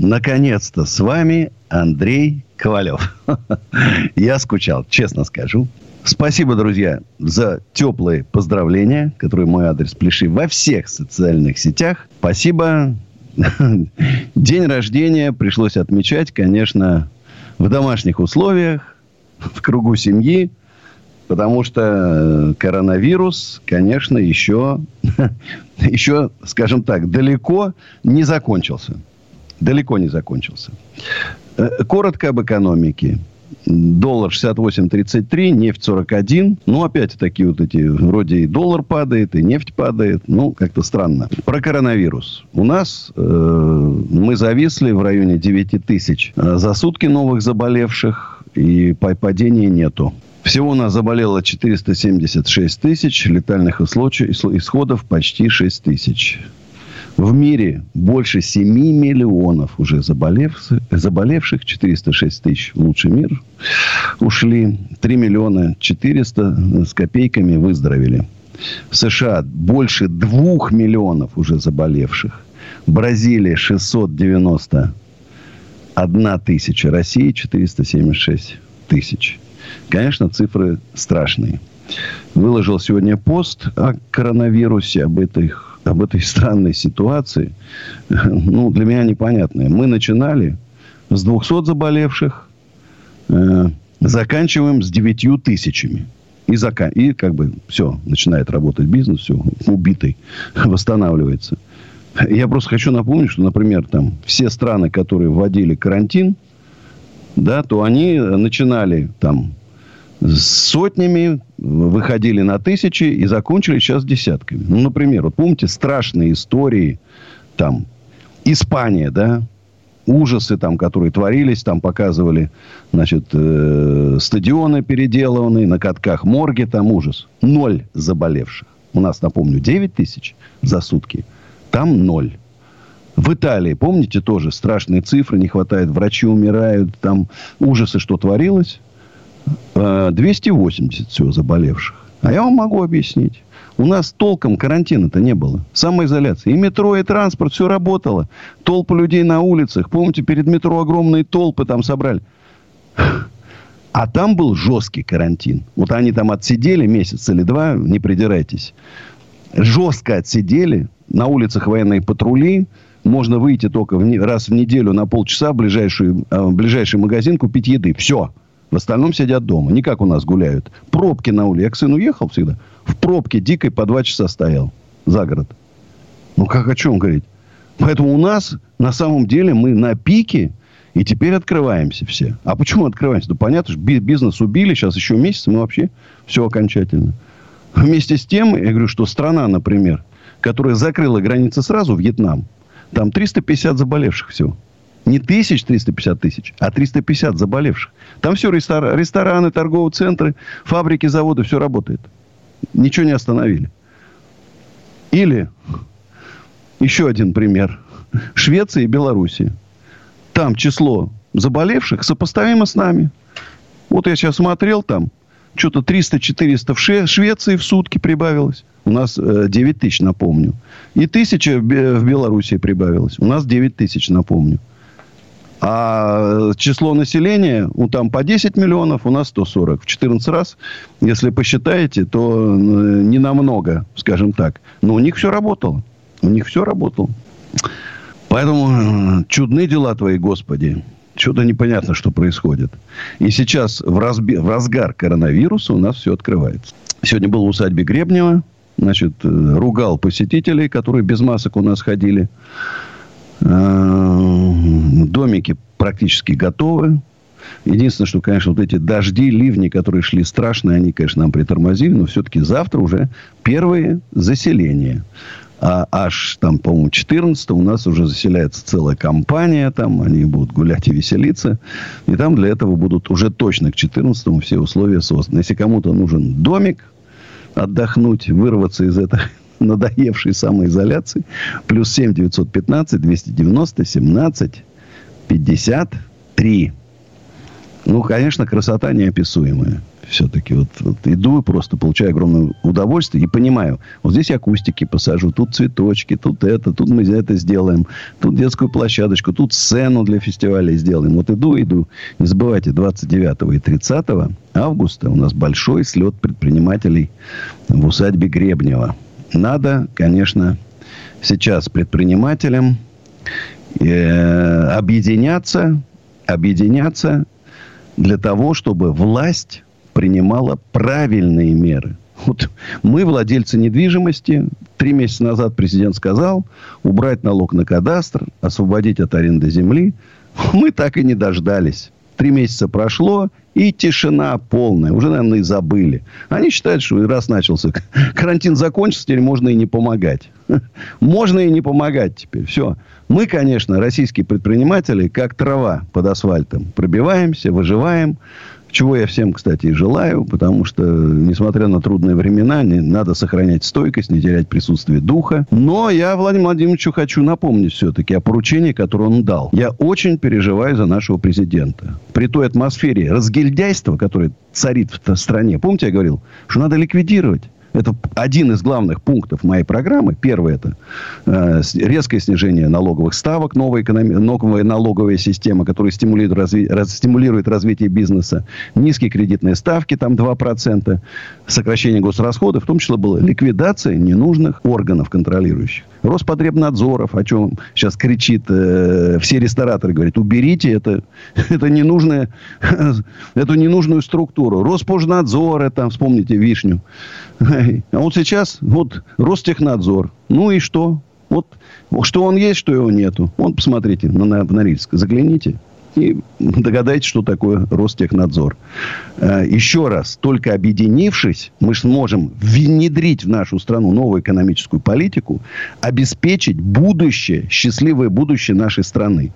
Наконец-то с вами Андрей Ковалев. Я скучал, честно скажу. Спасибо, друзья, за теплые поздравления, которые мой адрес пришли во всех социальных сетях. Спасибо. День рождения пришлось отмечать, конечно, в домашних условиях, в кругу семьи, потому что э, коронавирус, конечно, еще, еще, скажем так, далеко не закончился. Далеко не закончился. Э, коротко об экономике. Доллар 68.33, нефть 41. Ну, опять такие вот эти, вроде и доллар падает, и нефть падает. Ну, как-то странно. Про коронавирус. У нас э, мы зависли в районе 9 тысяч э, за сутки новых заболевших, и падения нету. Всего у нас заболело 476 тысяч, летальных исходов почти 6 тысяч. В мире больше 7 миллионов уже заболевших, заболевших 406 тысяч в лучший мир ушли, 3 миллиона 400 с копейками выздоровели. В США больше 2 миллионов уже заболевших. Бразилия 691 тысяча, Россия 476 тысяч. Конечно, цифры страшные. Выложил сегодня пост о коронавирусе, об этой об этой странной ситуации, ну, для меня непонятное. Мы начинали с 200 заболевших, э, заканчиваем с 9 тысячами. И, зака... и как бы все, начинает работать бизнес, все, убитый, восстанавливается. Я просто хочу напомнить, что, например, там все страны, которые вводили карантин, да, то они начинали там сотнями, выходили на тысячи и закончили сейчас десятками. Ну, например, вот помните страшные истории, там, Испания, да, ужасы там, которые творились, там показывали, значит, э, стадионы переделанные, на катках морги, там ужас. Ноль заболевших. У нас, напомню, 9 тысяч за сутки. Там ноль. В Италии, помните, тоже страшные цифры, не хватает, врачи умирают, там ужасы, что творилось. 280 э, всего заболевших. А я вам могу объяснить. У нас толком карантина-то не было. Самоизоляция. И метро, и транспорт, все работало. Толпы людей на улицах. Помните, перед метро огромные толпы там собрали. А там был жесткий карантин. Вот они там отсидели месяц или два, не придирайтесь. Жестко отсидели. На улицах военные патрули. Можно выйти только в, раз в неделю на полчаса в ближайший, э, в ближайший магазин купить еды. Все. В остальном сидят дома. Не как у нас гуляют. Пробки на улице. Я к сыну ехал всегда. В пробке дикой по два часа стоял. За город. Ну, как о чем говорить? Поэтому у нас, на самом деле, мы на пике. И теперь открываемся все. А почему открываемся? Ну, понятно, что бизнес убили. Сейчас еще месяц, мы вообще все окончательно. Вместе с тем, я говорю, что страна, например, которая закрыла границы сразу, Вьетнам, там 350 заболевших всего. Не тысяч 350 тысяч, а 350 заболевших. Там все рестор... рестораны, торговые центры, фабрики, заводы, все работает. Ничего не остановили. Или еще один пример. Швеция и Белоруссия. Там число заболевших сопоставимо с нами. Вот я сейчас смотрел там, что-то 300-400 в Швеции в сутки прибавилось. У нас 9 э, тысяч, напомню. И тысяча в Белоруссии прибавилось. У нас 9 тысяч, напомню. А число населения, ну, там по 10 миллионов, у нас 140. В 14 раз, если посчитаете, то не намного, скажем так. Но у них все работало. У них все работало. Поэтому чудны дела твои, Господи. Что-то непонятно, что происходит. И сейчас в, разби... в разгар коронавируса у нас все открывается. Сегодня был в усадьбе Гребнева. Значит, э, ругал посетителей, которые без масок у нас ходили. Э, домики практически готовы. Единственное, что, конечно, вот эти дожди, ливни, которые шли страшные, они, конечно, нам притормозили. Но все-таки завтра уже первые заселения. А аж там, по-моему, 14 у нас уже заселяется целая компания. Там они будут гулять и веселиться. И там для этого будут уже точно к 14 все условия созданы. Если кому-то нужен домик, отдохнуть, вырваться из этой надоевшей самоизоляции, плюс 7 915 290 17 53. Ну, конечно, красота неописуемая все-таки вот, вот иду и просто получаю огромное удовольствие и понимаю, вот здесь я кустики посажу, тут цветочки, тут это, тут мы это сделаем, тут детскую площадочку, тут сцену для фестиваля сделаем. Вот иду, иду. Не забывайте, 29 и 30 августа у нас большой слет предпринимателей в усадьбе Гребнева. Надо, конечно, сейчас предпринимателям э, объединяться, объединяться для того, чтобы власть принимала правильные меры. Вот мы, владельцы недвижимости, три месяца назад президент сказал убрать налог на кадастр, освободить от аренды земли. Мы так и не дождались. Три месяца прошло, и тишина полная. Уже, наверное, и забыли. Они считают, что раз начался карантин закончился, теперь можно и не помогать. Можно и не помогать теперь. Все. Мы, конечно, российские предприниматели, как трава под асфальтом. Пробиваемся, выживаем. Чего я всем, кстати, и желаю, потому что, несмотря на трудные времена, не, надо сохранять стойкость, не терять присутствие духа. Но я Владимиру Владимировичу хочу напомнить все-таки о поручении, которое он дал. Я очень переживаю за нашего президента. При той атмосфере разгильдяйства, которое царит в стране. Помните, я говорил, что надо ликвидировать это один из главных пунктов моей программы. Первое это э, резкое снижение налоговых ставок, новая, экономи- новая налоговая система, которая стимулирует, разви- раз- стимулирует развитие бизнеса, низкие кредитные ставки, там 2%, сокращение госрасходов, в том числе была ликвидация ненужных органов контролирующих. Роспотребнадзоров, о чем сейчас кричит э, все рестораторы, говорят, уберите это, это ненужное, эту ненужную структуру. Роспожнадзор, это, вспомните вишню. А вот сейчас, вот, Ростехнадзор. Ну и что? Вот, что он есть, что его нету. Вот, посмотрите на, на, в Норильск. Загляните. И догадайтесь, что такое Ростехнадзор. Э, еще раз, только объединившись, мы сможем внедрить в нашу страну новую экономическую политику, обеспечить будущее, счастливое будущее нашей страны.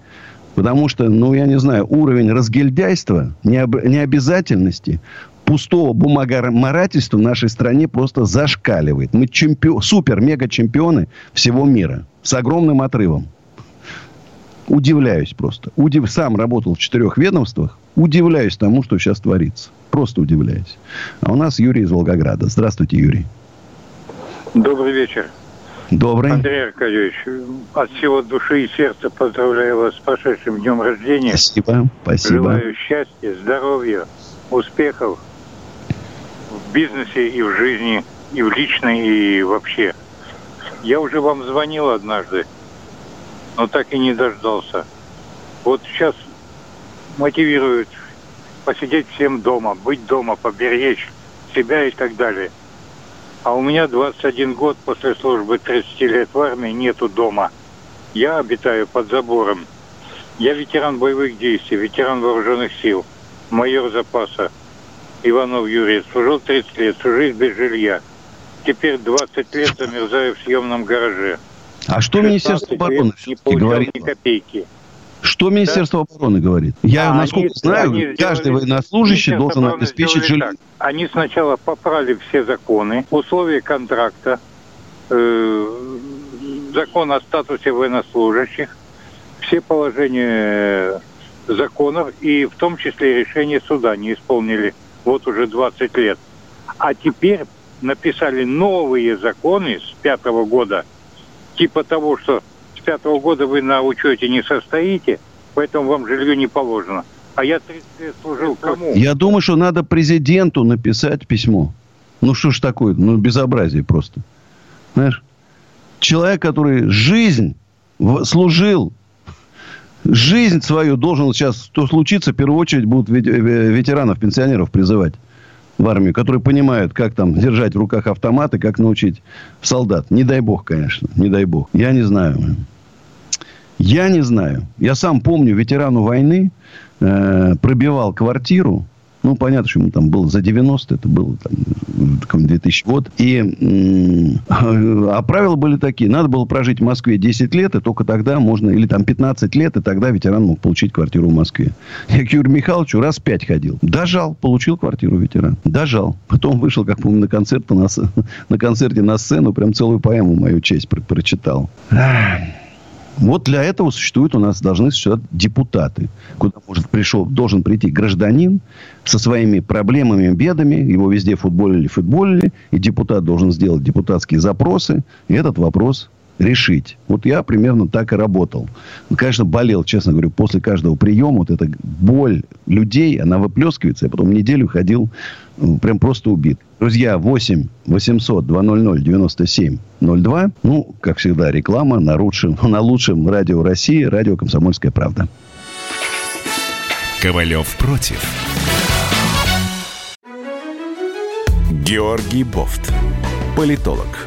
Потому что, ну, я не знаю, уровень разгильдяйства, необязательности, пустого бумагоморательства в нашей стране просто зашкаливает. Мы чемпион, супер-мега-чемпионы всего мира. С огромным отрывом. Удивляюсь просто. Удив... Сам работал в четырех ведомствах. Удивляюсь тому, что сейчас творится. Просто удивляюсь. А у нас Юрий из Волгограда. Здравствуйте, Юрий. Добрый вечер. Добрый. Андрей Аркадьевич, от всего души и сердца поздравляю вас с прошедшим днем рождения. Спасибо. Спасибо. Желаю счастья, здоровья, успехов в бизнесе и в жизни, и в личной, и вообще. Я уже вам звонил однажды но так и не дождался. Вот сейчас мотивируют посидеть всем дома, быть дома, поберечь себя и так далее. А у меня 21 год после службы 30 лет в армии нету дома. Я обитаю под забором. Я ветеран боевых действий, ветеран вооруженных сил, майор запаса Иванов Юрий. Служил 30 лет, всю жизнь без жилья. Теперь 20 лет замерзаю в съемном гараже. А что Министерство обороны не говорит? Ни копейки. Что Министерство да? обороны говорит? Я, а насколько они, знаю, они каждый военнослужащий должен обеспечить жилье. Они сначала поправили все законы, условия контракта, э, закон о статусе военнослужащих, все положения законов и в том числе решение суда не исполнили вот уже 20 лет. А теперь написали новые законы с пятого года – типа того, что с пятого года вы на учете не состоите, поэтому вам жилье не положено. А я 30 лет служил кому? Я думаю, что надо президенту написать письмо. Ну, что ж такое? Ну, безобразие просто. Знаешь? Человек, который жизнь служил, жизнь свою должен сейчас, что случится, в первую очередь будут ветеранов, пенсионеров призывать в армию, которые понимают, как там держать в руках автоматы, как научить солдат. Не дай бог, конечно, не дай бог. Я не знаю. Я не знаю. Я сам помню ветерану войны, э, пробивал квартиру ну, понятно, что ему там было за 90, это было там 2000 год. И, а правила были такие. Надо было прожить в Москве 10 лет, и только тогда можно, или там 15 лет, и тогда ветеран мог получить квартиру в Москве. Я к Юрию Михайловичу раз пять ходил. Дожал, получил квартиру ветеран. Дожал. Потом вышел, как помню, на концерт, на, на концерте на сцену, прям целую поэму мою честь прочитал. Вот для этого существуют у нас, должны существовать депутаты, куда может, пришел, должен прийти гражданин со своими проблемами, бедами, его везде футболили, футболили, и депутат должен сделать депутатские запросы, и этот вопрос решить. Вот я примерно так и работал. Ну, конечно, болел, честно говорю, после каждого приема. Вот эта боль людей, она выплескивается. Я потом неделю ходил ну, прям просто убит. Друзья, 8 800 200 97 02. Ну, как всегда, реклама на лучшем, на лучшем радио России, радио «Комсомольская правда». Ковалев против. Георгий Бофт. Политолог,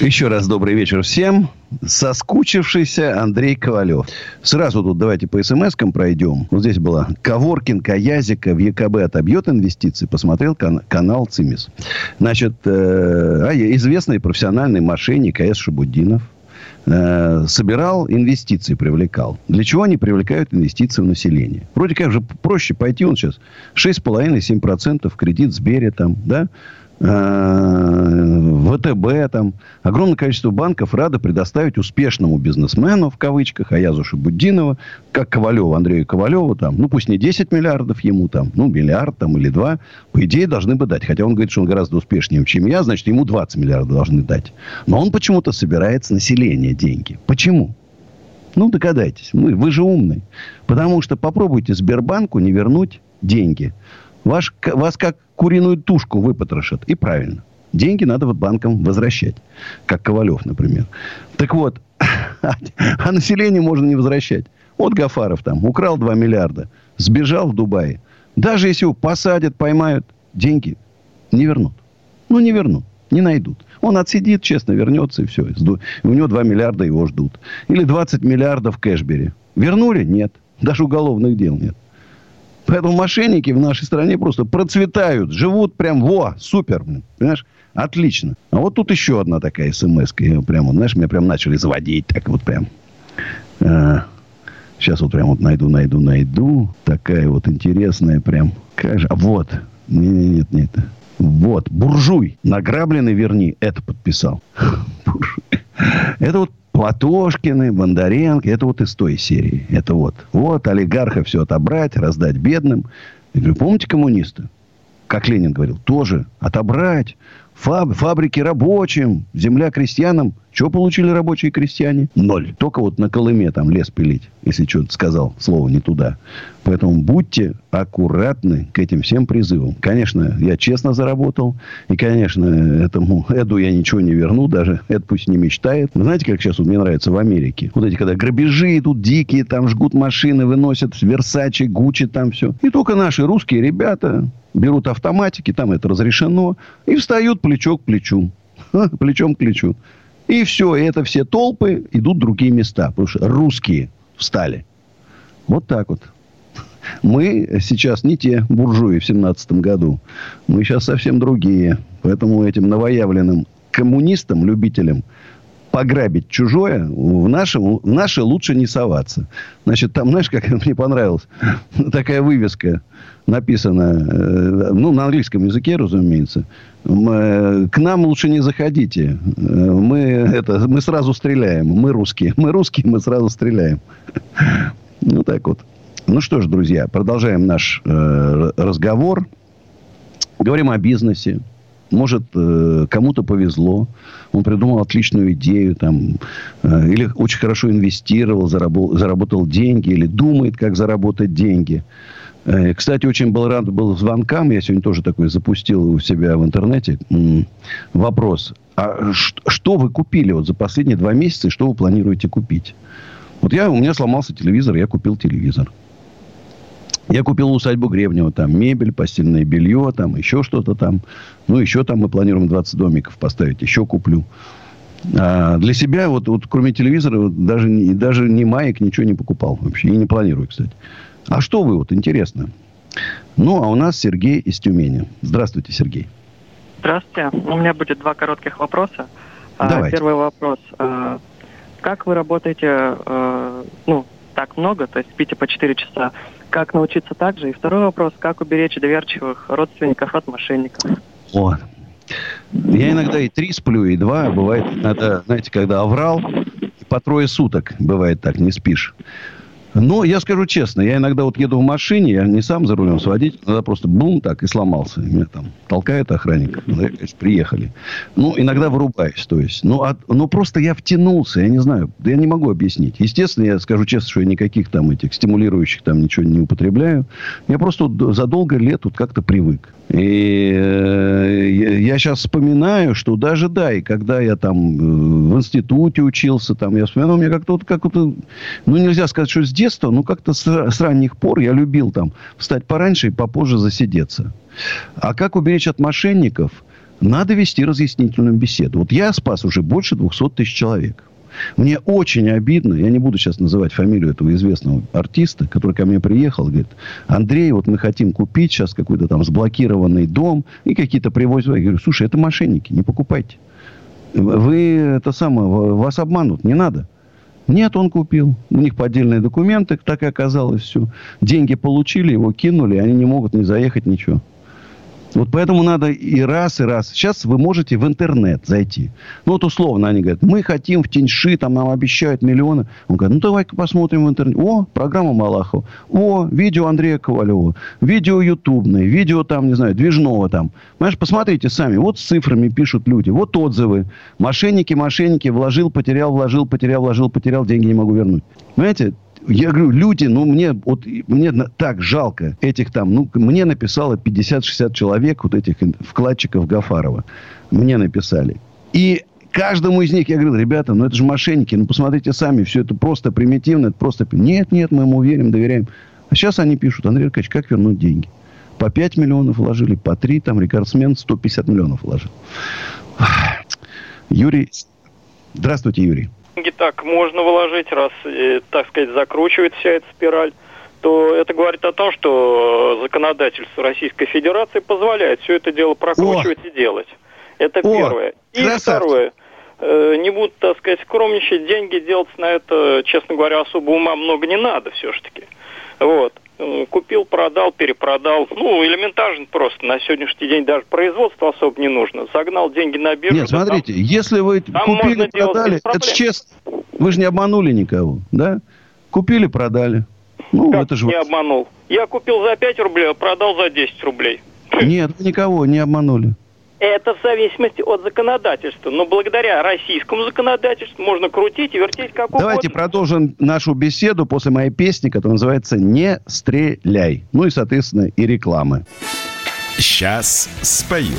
Еще раз добрый вечер всем. Соскучившийся Андрей Ковалев. Сразу тут давайте по смс-кам пройдем. Вот здесь была Коворкинка, Язика в ЕКБ отобьет инвестиции. Посмотрел кан- канал ЦИМИС. Значит, э- а известный профессиональный мошенник А.С. Шабуддинов Э, собирал инвестиции, привлекал. Для чего они привлекают инвестиции в население? Вроде как же проще пойти, он сейчас 6,5-7% кредит Сбере там, да, ВТБ, там, огромное количество банков рады предоставить успешному бизнесмену, в кавычках, Аязу Шабуддинова, как Ковалеву, Андрею Ковалеву, там, ну, пусть не 10 миллиардов ему, там, ну, миллиард там, или два, по идее, должны бы дать. Хотя он говорит, что он гораздо успешнее, чем я, значит, ему 20 миллиардов должны дать. Но он почему-то собирает с населения деньги. Почему? Ну, догадайтесь. Мы, вы же умный. Потому что попробуйте Сбербанку не вернуть деньги. Ваш, вас как куриную тушку выпотрошат. И правильно. Деньги надо вот банкам возвращать. Как Ковалев, например. Так вот, а население можно не возвращать. Вот Гафаров там украл 2 миллиарда, сбежал в Дубае. Даже если его посадят, поймают, деньги не вернут. Ну, не вернут, не найдут. Он отсидит, честно, вернется и все. У него 2 миллиарда его ждут. Или 20 миллиардов в Кэшбери. Вернули? Нет. Даже уголовных дел нет. Поэтому мошенники в нашей стране просто процветают, живут прям, во, супер, понимаешь? Отлично. А вот тут еще одна такая смс -ка. Прям, знаешь, меня прям начали заводить так вот прям. А, сейчас вот прям вот найду, найду, найду. Такая вот интересная прям. Как же? А вот. Нет, нет, нет. Вот. Буржуй. Награбленный, верни. Это подписал. Это вот Платошкины, Бондаренко, это вот из той серии. Это вот. Вот олигарха все отобрать, раздать бедным. Я говорю, помните коммунисты? Как Ленин говорил, тоже отобрать, Фаб, фабрики рабочим, земля крестьянам. Что получили рабочие крестьяне? Ноль. Только вот на Колыме там лес пилить, если что-то сказал, слово не туда. Поэтому будьте аккуратны к этим всем призывам. Конечно, я честно заработал. И, конечно, этому Эду я ничего не верну. Даже Эд пусть не мечтает. Вы знаете, как сейчас вот мне нравится в Америке? Вот эти, когда грабежи идут дикие, там жгут машины, выносят Версачи, Гуччи, там все. И только наши русские ребята берут автоматики, там это разрешено, и встают плечо к плечу. Плечом к плечу. И все, и это все толпы идут в другие места, потому что русские встали. Вот так вот. Мы сейчас не те буржуи в семнадцатом году. Мы сейчас совсем другие. Поэтому этим новоявленным коммунистам, любителям пограбить чужое, в наше, в наше лучше не соваться. Значит, там, знаешь, как мне понравилось, такая вывеска написана, э, ну, на английском языке, разумеется. Э, к нам лучше не заходите. Мы, это, мы сразу стреляем. Мы русские. Мы русские, мы сразу стреляем. Ну, так вот. Ну что ж, друзья, продолжаем наш э, разговор. Говорим о бизнесе. Может, э, кому-то повезло. Он придумал отличную идею. Там, э, или очень хорошо инвестировал, заработ, заработал деньги. Или думает, как заработать деньги. Э, кстати, очень был рад был звонкам. Я сегодня тоже такой запустил у себя в интернете. Вопрос. А что вы купили вот за последние два месяца и что вы планируете купить? Вот я, у меня сломался телевизор, я купил телевизор. Я купил усадьбу Гребнева, там мебель, постельное белье, там еще что-то там. Ну, еще там мы планируем 20 домиков поставить, еще куплю. А для себя, вот, вот кроме телевизора, вот, даже, даже ни маек, ничего не покупал вообще. И не планирую, кстати. А что вы, вот, интересно? Ну, а у нас Сергей из Тюмени. Здравствуйте, Сергей. Здравствуйте. У меня будет два коротких вопроса. А, Давайте. Первый вопрос. А, как вы работаете, а, ну, так много, то есть спите по 4 часа как научиться так же? И второй вопрос, как уберечь доверчивых родственников от мошенников? О, я иногда и три сплю, и два. Бывает, надо, знаете, когда оврал, по трое суток бывает так, не спишь. Но я скажу честно, я иногда вот еду в машине, я не сам за рулем с водителем, иногда просто бум так и сломался. Меня там толкает охранник. Ну, я, конечно, приехали. Ну, иногда вырубаюсь, то есть. Ну, от, ну, просто я втянулся, я не знаю, я не могу объяснить. Естественно, я скажу честно, что я никаких там этих стимулирующих там ничего не употребляю. Я просто вот за долго лет вот как-то привык. И э, я сейчас вспоминаю, что даже, да, и когда я там э, в институте учился, там, я вспоминаю, у меня как-то вот, как то ну, нельзя сказать, что с детства, но как-то с, с ранних пор я любил там встать пораньше и попозже засидеться. А как уберечь от мошенников? Надо вести разъяснительную беседу. Вот я спас уже больше 200 тысяч человек. Мне очень обидно, я не буду сейчас называть фамилию этого известного артиста, который ко мне приехал, говорит, Андрей, вот мы хотим купить сейчас какой-то там сблокированный дом, и какие-то привозят. Я говорю, слушай, это мошенники, не покупайте. Вы это самое, вас обманут, не надо. Нет, он купил. У них поддельные документы, так и оказалось все. Деньги получили, его кинули, они не могут не заехать, ничего. Вот поэтому надо и раз, и раз. Сейчас вы можете в интернет зайти. Ну, вот условно они говорят, мы хотим в Теньши, там нам обещают миллионы. Он говорит, ну, давай-ка посмотрим в интернете. О, программа Малахова. О, видео Андрея Ковалева. Видео ютубное. Видео там, не знаю, движного там. Понимаешь, посмотрите сами. Вот с цифрами пишут люди. Вот отзывы. Мошенники, мошенники. Вложил, потерял, вложил, потерял, вложил, потерял. Деньги не могу вернуть. Понимаете, я говорю, люди, ну, мне, вот, мне так жалко этих там, ну, мне написало 50-60 человек, вот этих вкладчиков Гафарова. Мне написали. И каждому из них я говорил, ребята, ну, это же мошенники, ну, посмотрите сами, все это просто примитивно, это просто... Нет, нет, мы ему верим, доверяем. А сейчас они пишут, Андрей Аркадьевич, как вернуть деньги? По 5 миллионов вложили, по 3, там, рекордсмен 150 миллионов вложил. Юрий, здравствуйте, Юрий деньги так можно вложить, раз, э, так сказать, закручивает вся эта спираль, то это говорит о том, что законодательство Российской Федерации позволяет все это дело прокручивать о! и делать. Это о! первое. И Красавчик. второе. Э, не буду, так сказать, скромничать, деньги делать на это, честно говоря, особо ума много не надо все-таки. Вот. Э, купил, продал, перепродал. Ну, элементарно просто. На сегодняшний день даже производство особо не нужно. Загнал деньги на биржу. Нет, смотрите, там, если вы купили, продали, это честно. Вы же не обманули никого, да? Купили, продали. Ну, как это же... не обманул? Я купил за 5 рублей, а продал за 10 рублей. Нет, никого не обманули. Это в зависимости от законодательства. Но благодаря российскому законодательству можно крутить и вертеть как угодно. Давайте продолжим нашу беседу после моей песни, которая называется «Не стреляй». Ну и, соответственно, и рекламы. Сейчас спою.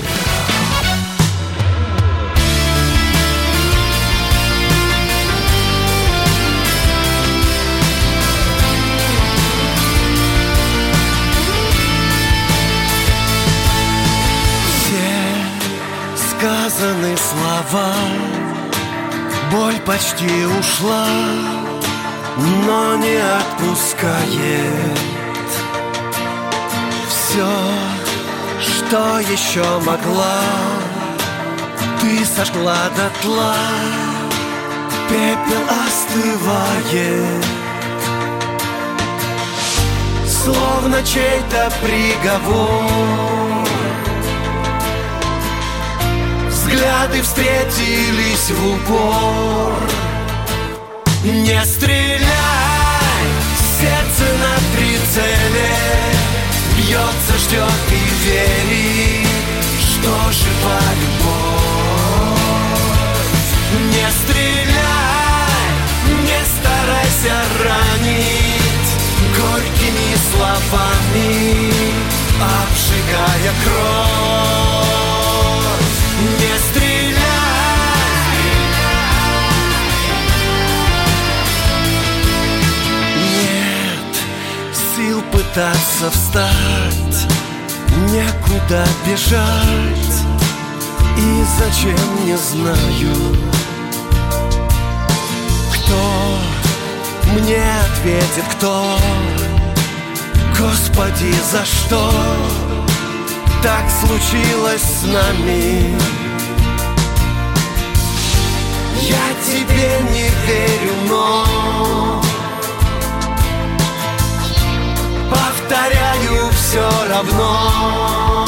Слова. Боль почти ушла, но не отпускает. Все, что еще могла Ты сожгла дотла. Пепел остывает. Словно чей-то приговор Взгляды встретились в упор. Не стреляй, сердце на прицеле. Бьется, ждет и верит, что жива любовь Не стреляй, не старайся ранить Горькими словами, обжигая кровь пытаться встать Некуда бежать. И зачем, не знаю. Кто мне ответит, кто? Господи, за что? Так случилось с нами? Я тебе не верю, но Повторяю все равно.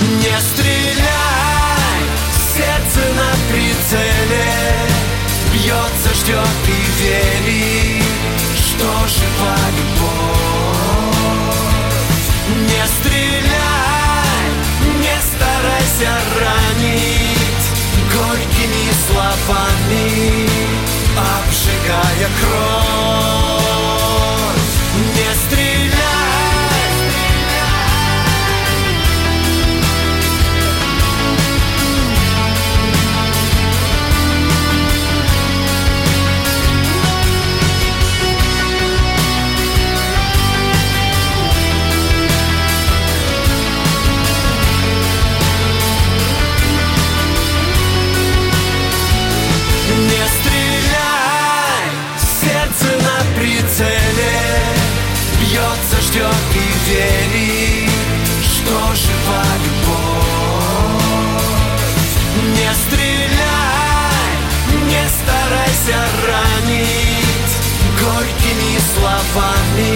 Не стреляй, сердце на прицеле. Бьется, ждет и верит, что жива любовь Не стреляй, не старайся ранить Горькими словами, обжигая кровь ждет и верит, что жива любовь Не стреляй, не старайся ранить Горькими словами,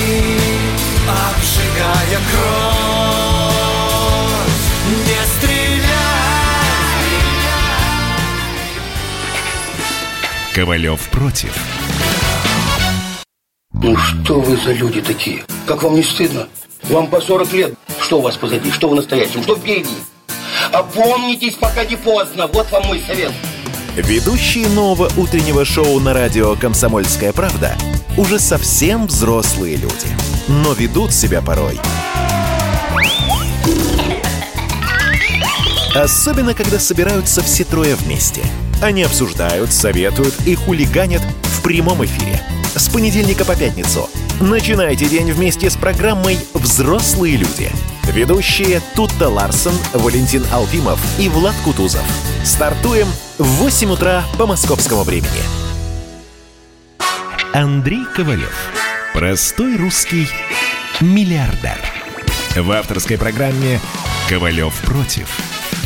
обжигая кровь Не стреляй Ковалев против. Ну что вы за люди такие? Как вам не стыдно? Вам по 40 лет. Что у вас позади? Что в настоящем? Что впереди? Опомнитесь, пока не поздно. Вот вам мой совет. Ведущие нового утреннего шоу на радио «Комсомольская правда» уже совсем взрослые люди. Но ведут себя порой. Особенно, когда собираются все трое вместе. Они обсуждают, советуют и хулиганят в прямом эфире. С понедельника по пятницу. Начинайте день вместе с программой «Взрослые люди». Ведущие Тутта Ларсон, Валентин Алфимов и Влад Кутузов. Стартуем в 8 утра по московскому времени. Андрей Ковалев. Простой русский миллиардер. В авторской программе «Ковалев против».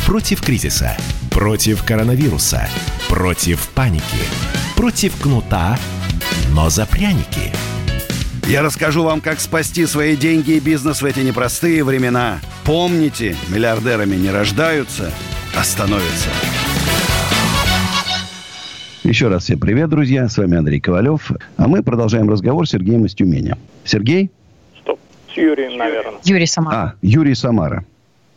Против кризиса. Против коронавируса. Против паники. Против кнута, но за пряники. Я расскажу вам, как спасти свои деньги и бизнес в эти непростые времена. Помните, миллиардерами не рождаются, а становятся. Еще раз всем привет, друзья. С вами Андрей Ковалев. А мы продолжаем разговор с Сергеем из Тюмени. Сергей? Стоп. С Юрием, наверное. Юрий Самара. А, Юрий Самара.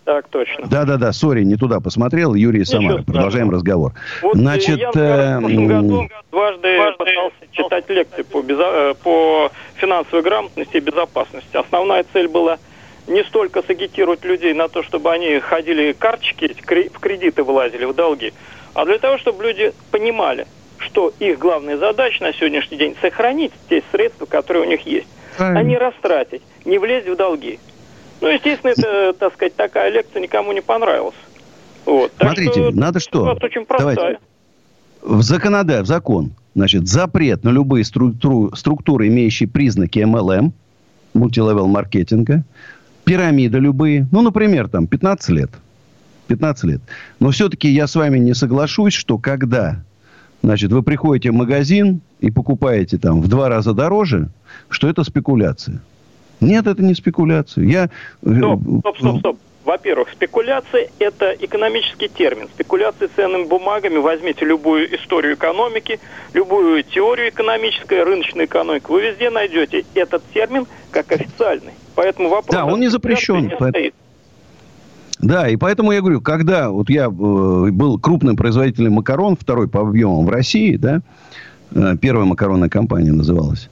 Так, точно. Да-да-да, сори, не туда посмотрел. Юрий Ничего Самара. Продолжаем разговор. Вот Значит, я, в прошлом э, году дважды пытался читать лекции по, безо- э, по финансовой грамотности и безопасности. Основная цель была не столько сагитировать людей на то, чтобы они ходили карточки, в кредиты вылазили, в долги, а для того, чтобы люди понимали, что их главная задача на сегодняшний день сохранить те средства, которые у них есть, а не растратить, не влезть в долги. Ну, естественно, это, так сказать, такая лекция никому не понравилась. Вот. Так Смотрите, что надо что? очень простая. Давайте. в законодатель, в закон, значит, запрет на любые структуру- структуры, имеющие признаки MLM, мультилевел маркетинга, пирамиды любые, ну, например, там, 15 лет. 15 лет. Но все-таки я с вами не соглашусь, что когда значит, вы приходите в магазин и покупаете там в два раза дороже, что это спекуляция. Нет, это не спекуляция. Я... э, Стоп, стоп, стоп, стоп. Во-первых, спекуляция – это экономический термин. Спекуляция ценными бумагами, возьмите любую историю экономики, любую теорию экономической, рыночной экономики, вы везде найдете этот термин как официальный. Поэтому вопрос... Да, он не запрещен, не поэт- стоит. Да, и поэтому я говорю, когда вот я э, был крупным производителем макарон, второй по объемам в России, да, э, первая макаронная компания называлась.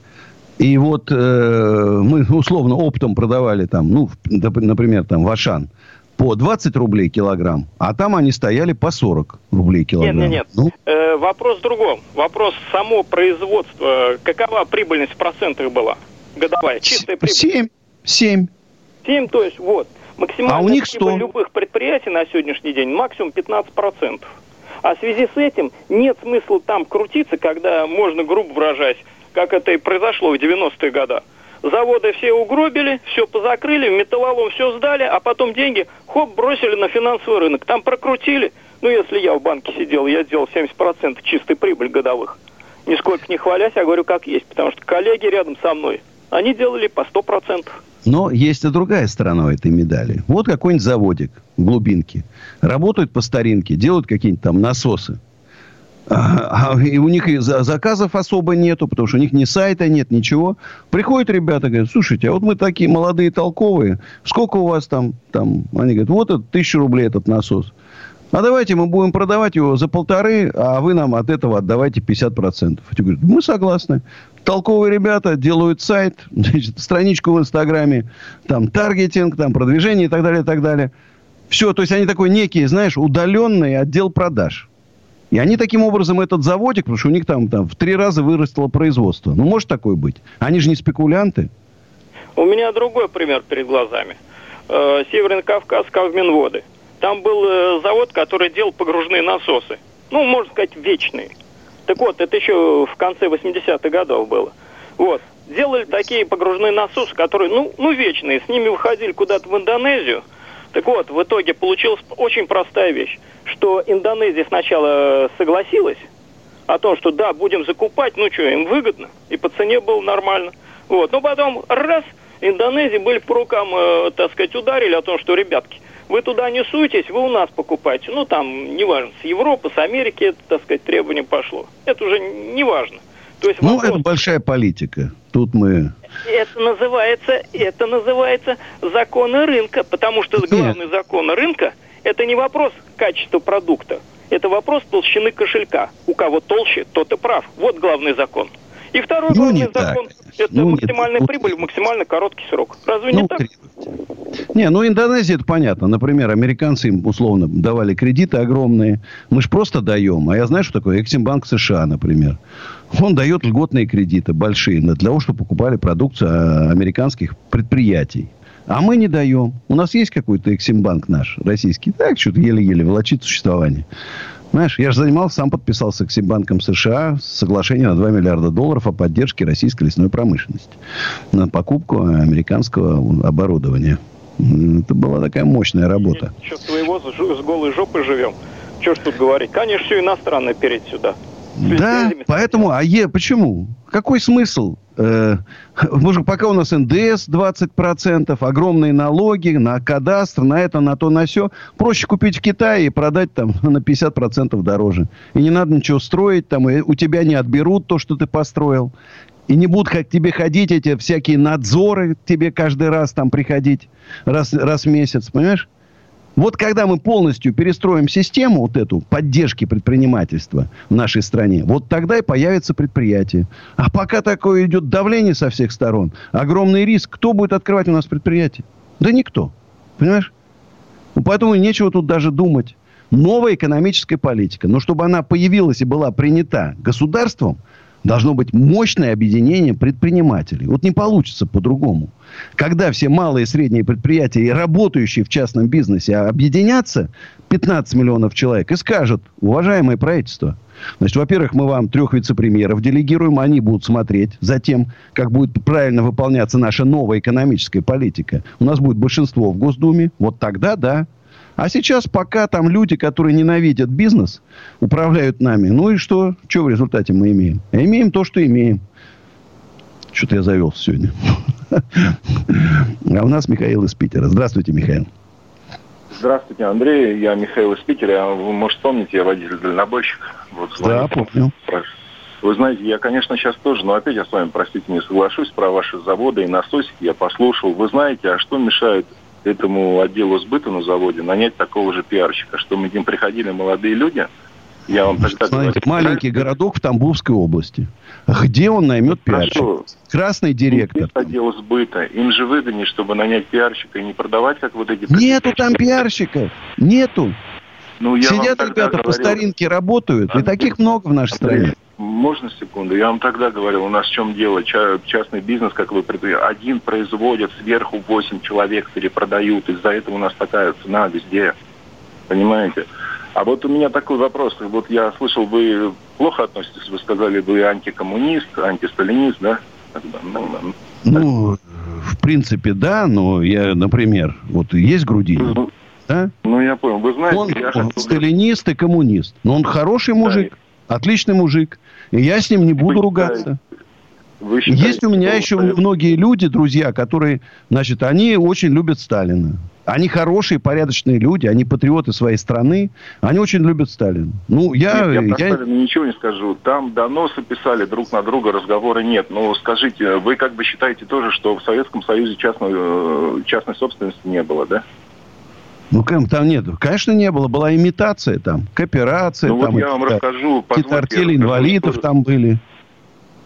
И вот э, мы условно оптом продавали там, ну, например, там в Ашан по 20 рублей килограмм, а там они стояли по 40 рублей Нет, килограмм. нет, нет. Ну, Э, вопрос в другом. Вопрос само производство. Какова прибыльность в процентах была? Годовая. Чистая прибыль. 7, 7. 7, то есть вот. Максимальная А у них прибыль 100. любых предприятий на сегодняшний день максимум 15%. А в связи с этим нет смысла там крутиться, когда можно, грубо выражаясь, как это и произошло в 90-е годы. Заводы все угробили, все позакрыли, металлолом все сдали, а потом деньги, хоп, бросили на финансовый рынок. Там прокрутили. Ну, если я в банке сидел, я делал 70% чистой прибыль годовых. Нисколько не хвалясь, я говорю как есть, потому что коллеги рядом со мной, они делали по 100%. Но есть и другая сторона этой медали. Вот какой-нибудь заводик в глубинке. Работают по старинке, делают какие-нибудь там насосы. А, а, и у них и за- заказов особо нету, потому что у них ни сайта нет, ничего. Приходят ребята, говорят, слушайте, а вот мы такие молодые, толковые. Сколько у вас там? там? Они говорят, вот это тысяча рублей этот насос. А давайте мы будем продавать его за полторы, а вы нам от этого отдавайте 50%. Те говорят, мы согласны. Толковые ребята делают сайт, значит, страничку в Инстаграме, там таргетинг, там продвижение и так далее, и так далее. Все, то есть они такой некий, знаешь, удаленный отдел продаж. И они таким образом этот заводик, потому что у них там, там в три раза вырастало производство. Ну, может такое быть. Они же не спекулянты. У меня другой пример перед глазами. Э, Северный Кавказ, Кавминводы. Там был э, завод, который делал погружные насосы. Ну, можно сказать, вечные. Так вот, это еще в конце 80-х годов было. Вот. Делали такие погружные насосы, которые, ну, ну, вечные. С ними выходили куда-то в Индонезию. Так вот, в итоге получилась очень простая вещь, что Индонезия сначала согласилась о том, что да, будем закупать, ну что, им выгодно, и по цене было нормально. Вот. Но потом раз, Индонезии были по рукам, э, так сказать, ударили о том, что, ребятки, вы туда не суетесь, вы у нас покупаете. Ну, там, неважно, с Европы, с Америки, это, так сказать, требование пошло. Это уже не важно. То есть Ну, вопрос- это большая политика. Тут мы... это называется, это называется законы рынка, потому что главный закон рынка – это не вопрос качества продукта, это вопрос толщины кошелька. У кого толще, тот и прав. Вот главный закон. И второй Ну, главный закон – это Ну, максимальная так. прибыль в максимально короткий срок. Разве Ну, не так? Не, ну Индонезия это понятно. Например, американцы им условно давали кредиты огромные. Мы же просто даем. А я знаю, что такое Эксимбанк США, например. Он дает льготные кредиты большие для того, чтобы покупали продукцию а, американских предприятий. А мы не даем. У нас есть какой-то Эксимбанк наш, российский. Так, что-то еле-еле влачит существование. Знаешь, я же занимался, сам подписал с Эксимбанком США соглашение на 2 миллиарда долларов о поддержке российской лесной промышленности. На покупку американского оборудования. Это была такая мощная работа. Что своего с голой жопой живем? Что ж тут говорить? Конечно, все иностранное перед сюда. Да, поэтому, а е, почему? Какой смысл? Э, может, пока у нас НДС 20%, огромные налоги на кадастр, на это, на то, на все. Проще купить в Китае и продать там на 50% дороже. И не надо ничего строить, там, и у тебя не отберут то, что ты построил. И не будут как тебе ходить эти всякие надзоры, тебе каждый раз там приходить, раз, раз в месяц, понимаешь? Вот когда мы полностью перестроим систему вот эту поддержки предпринимательства в нашей стране, вот тогда и появится предприятие. А пока такое идет давление со всех сторон, огромный риск, кто будет открывать у нас предприятие? Да никто. Понимаешь? Ну, поэтому нечего тут даже думать. Новая экономическая политика. Но чтобы она появилась и была принята государством, должно быть мощное объединение предпринимателей. Вот не получится по-другому. Когда все малые и средние предприятия и работающие в частном бизнесе объединятся, 15 миллионов человек, и скажут, уважаемое правительство, Значит, во-первых, мы вам трех вице-премьеров делегируем, они будут смотреть за тем, как будет правильно выполняться наша новая экономическая политика. У нас будет большинство в Госдуме, вот тогда да. А сейчас пока там люди, которые ненавидят бизнес, управляют нами. Ну и что? Что в результате мы имеем? А имеем то, что имеем. Что-то я завелся сегодня. А у нас Михаил из Питера. Здравствуйте, Михаил. Здравствуйте, Андрей. Я Михаил из Питера. Вы, может, помните, я водитель-дальнобойщик. Вот, да, помню. Вы знаете, я, конечно, сейчас тоже, но опять я с вами, простите, не соглашусь про ваши заводы и насосики. Я послушал. Вы знаете, а что мешает этому отделу сбыта на заводе нанять такого же пиарщика? Что мы к ним приходили молодые люди – я вам тогда Смотрите, говорю, маленький правильно? городок в Тамбовской области. Где он наймет пиарщика? Красный директор. Отдел сбыта. Им же выгоднее, чтобы нанять пиарщика и не продавать, как вот эти... Нету там пиарщиков. Нету. Ну, Сидят ребята говорил... по старинке, работают. А, и таких много в нашей стране. Можно секунду? Я вам тогда говорил, у нас в чем дело? Частный бизнес, как вы предполагаете, один производит, сверху 8 человек перепродают. Из-за этого у нас такая цена везде. Понимаете? А вот у меня такой вопрос. Вот я слышал, вы плохо относитесь, вы сказали, вы антикоммунист, антисталинист, да? Ну, ну, в принципе, да, но я, например, вот есть Грудинин, ну, да? Ну, я понял. Вы знаете, он, я он сталинист и коммунист. Но он хороший мужик, да. Отличный мужик. И я с ним не буду ругаться. Вы считаете, Есть у меня еще многие люди, друзья, которые, значит, они очень любят Сталина. Они хорошие, порядочные люди, они патриоты своей страны, они очень любят Сталина. Ну, я... Нет, я про я... Сталина ничего не скажу. Там доносы писали друг на друга, разговора нет. Но скажите, вы как бы считаете тоже, что в Советском Союзе частной, э, частной собственности не было, да? Ну, там нет. Конечно, не было. Была имитация там, кооперация. Ну, там, вот я вам расскажу. Какие-то артели инвалидов там были.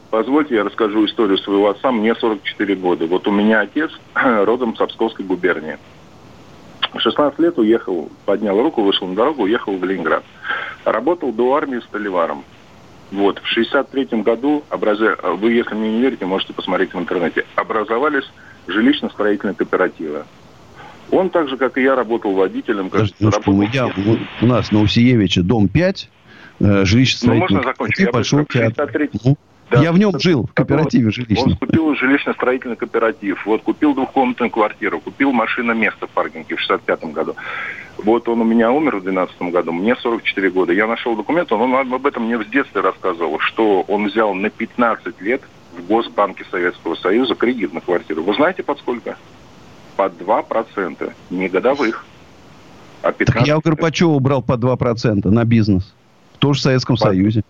Позвольте, я расскажу историю своего отца. Мне 44 года. Вот у меня отец родом с Псковской губернии. В 16 лет уехал, поднял руку, вышел на дорогу, уехал в Ленинград. Работал до армии столеваром. Вот, в 63 году, образ... вы, если мне не верите, можете посмотреть в интернете, образовались жилищно-строительные кооперативы. Он так же, как и я, работал водителем. Кажется, ну, работал... я, у нас на Усиевича дом 5, э, жилищно-строительный ну, можно закончить? Я Большой театр. 63... Ну. Да. Я в нем жил, в кооперативе жилищном. Он купил жилищно-строительный кооператив, вот, купил двухкомнатную квартиру, купил машина место в паркинге в 65 году. Вот он у меня умер в 2012 году, мне 44 года. Я нашел документ, он, он об этом мне в детстве рассказывал, что он взял на 15 лет в Госбанке Советского Союза кредит на квартиру. Вы знаете, под сколько? Под 2%, не годовых. А 15 так я у Горбачева брал по 2% на бизнес. Тоже в Советском под... Союзе.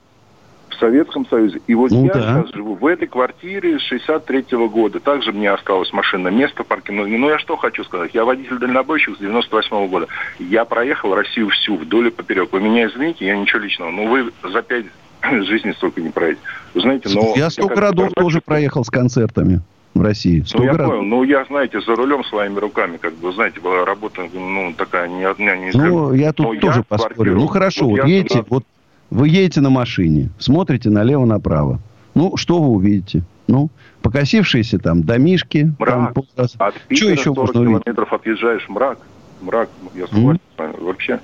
Советском Союзе. И вот ну, я да. сейчас живу в этой квартире с 63 -го года. Также мне осталось машина место в парке. Ну, ну, я что хочу сказать. Я водитель-дальнобойщик с 98 -го года. Я проехал Россию всю, вдоль и поперек. Вы меня извините, я ничего личного. Но вы за пять жизней столько не проедете. Знаете, но... Я сто городов тоже проехал с концертами в России. Ну, я понял. Ну, я, знаете, за рулем своими руками, как бы, знаете, была работа, ну, такая не одна, не Ну, я тут но тоже я поспорю. Ну, хорошо, вот, вот едете, вот вы едете на машине, смотрите налево-направо. Ну, что вы увидите? Ну, покосившиеся там домишки. Мрак. Там полраз... От Что еще можно километров увидеть? отъезжаешь, мрак. Мрак, я согласен mm. с вами, вообще.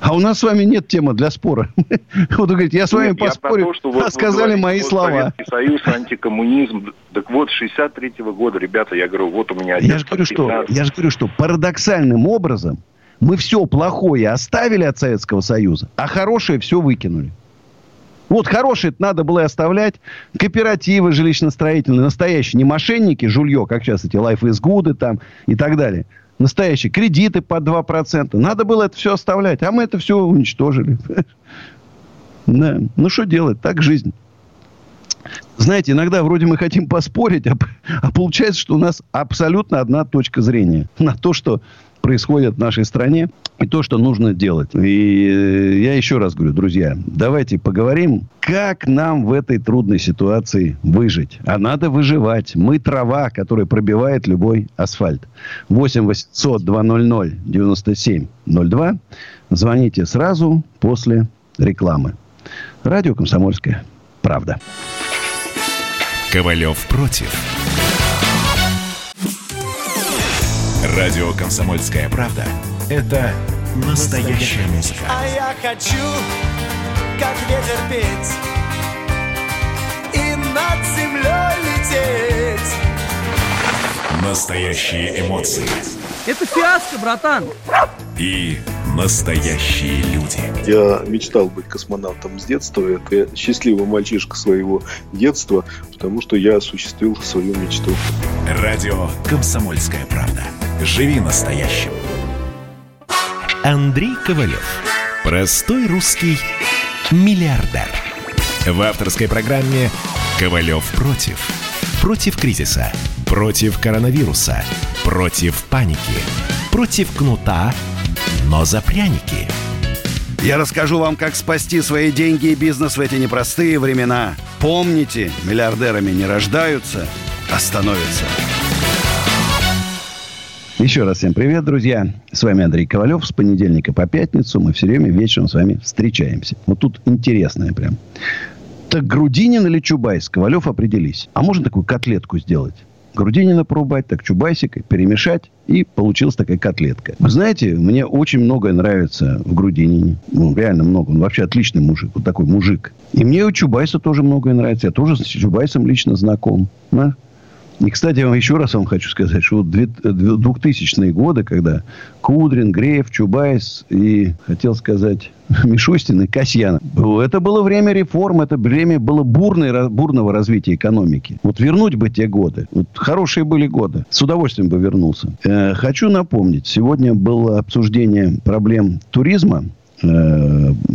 А у нас с вами нет темы для спора. Вот вы говорите, я с вами нет, поспорю, то, что а сказали мои слова. Советский Союз, антикоммунизм. Так вот, 63-го года, ребята, я говорю, вот у меня... Я же говорю, что, я же говорю, что парадоксальным образом мы все плохое оставили от Советского Союза, а хорошее все выкинули. Вот хорошее это надо было оставлять. Кооперативы жилищно-строительные, настоящие, не мошенники, жулье, как сейчас эти Life is Good там и так далее. Настоящие кредиты по 2%. Надо было это все оставлять, а мы это все уничтожили. Да. Ну, что делать? Так жизнь. Знаете, иногда вроде мы хотим поспорить, а, а получается, что у нас абсолютно одна точка зрения на то, что происходит в нашей стране и то, что нужно делать. И э, я еще раз говорю, друзья, давайте поговорим, как нам в этой трудной ситуации выжить. А надо выживать. Мы трава, которая пробивает любой асфальт. 8 800 200 97 02. Звоните сразу после рекламы. Радио «Комсомольская правда». Ковалев против. Радио «Комсомольская правда» — это настоящая музыка. А я хочу, как ветер петь и над землей лететь. Настоящие эмоции. Это фиаско, братан. И настоящие люди. Я мечтал быть космонавтом с детства. Это счастливый мальчишка своего детства, потому что я осуществил свою мечту. Радио «Комсомольская правда». Живи настоящим. Андрей Ковалев. Простой русский миллиардер. В авторской программе «Ковалев против». Против кризиса. Против коронавируса. Против паники. Против кнута, но за пряники. Я расскажу вам, как спасти свои деньги и бизнес в эти непростые времена. Помните, миллиардерами не рождаются, а становятся. Еще раз всем привет, друзья. С вами Андрей Ковалев. С понедельника по пятницу мы все время вечером с вами встречаемся. Вот тут интересное прям. Так Грудинин или Чубайс? Ковалев определись. А можно такую котлетку сделать? Грудинина порубать, так чубайсика, перемешать, и получилась такая котлетка. Вы знаете, мне очень многое нравится в Грудинине. Ну, реально много. Он вообще отличный мужик. Вот такой мужик. И мне у Чубайса тоже многое нравится. Я тоже с Чубайсом лично знаком. Да? И, кстати, вам еще раз вам хочу сказать, что 2000-е годы, когда Кудрин, Греф, Чубайс и, хотел сказать, Мишустин и Касьян. Это было время реформ, это время было бурной, бурного развития экономики. Вот вернуть бы те годы. Вот хорошие были годы. С удовольствием бы вернулся. Э, хочу напомнить. Сегодня было обсуждение проблем туризма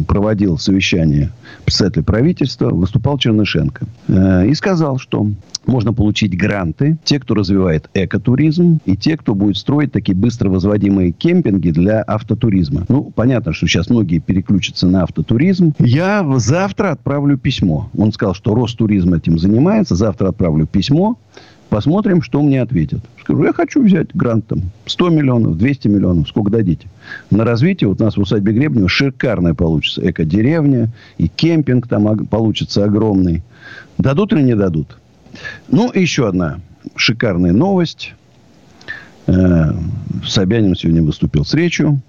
проводил совещание председателя правительства, выступал Чернышенко. Э, и сказал, что можно получить гранты, те, кто развивает экотуризм, и те, кто будет строить такие быстро возводимые кемпинги для автотуризма. Ну, понятно, что сейчас многие переключатся на автотуризм. Я завтра отправлю письмо. Он сказал, что Ростуризм этим занимается. Завтра отправлю письмо Посмотрим, что мне ответят. Скажу, я хочу взять грант там 100 миллионов, 200 миллионов, сколько дадите. На развитие вот у нас в усадьбе Гребнева шикарная получится эко-деревня, и кемпинг там получится огромный. Дадут или не дадут? Ну, еще одна шикарная новость. Э, Собянин сегодня выступил с речью.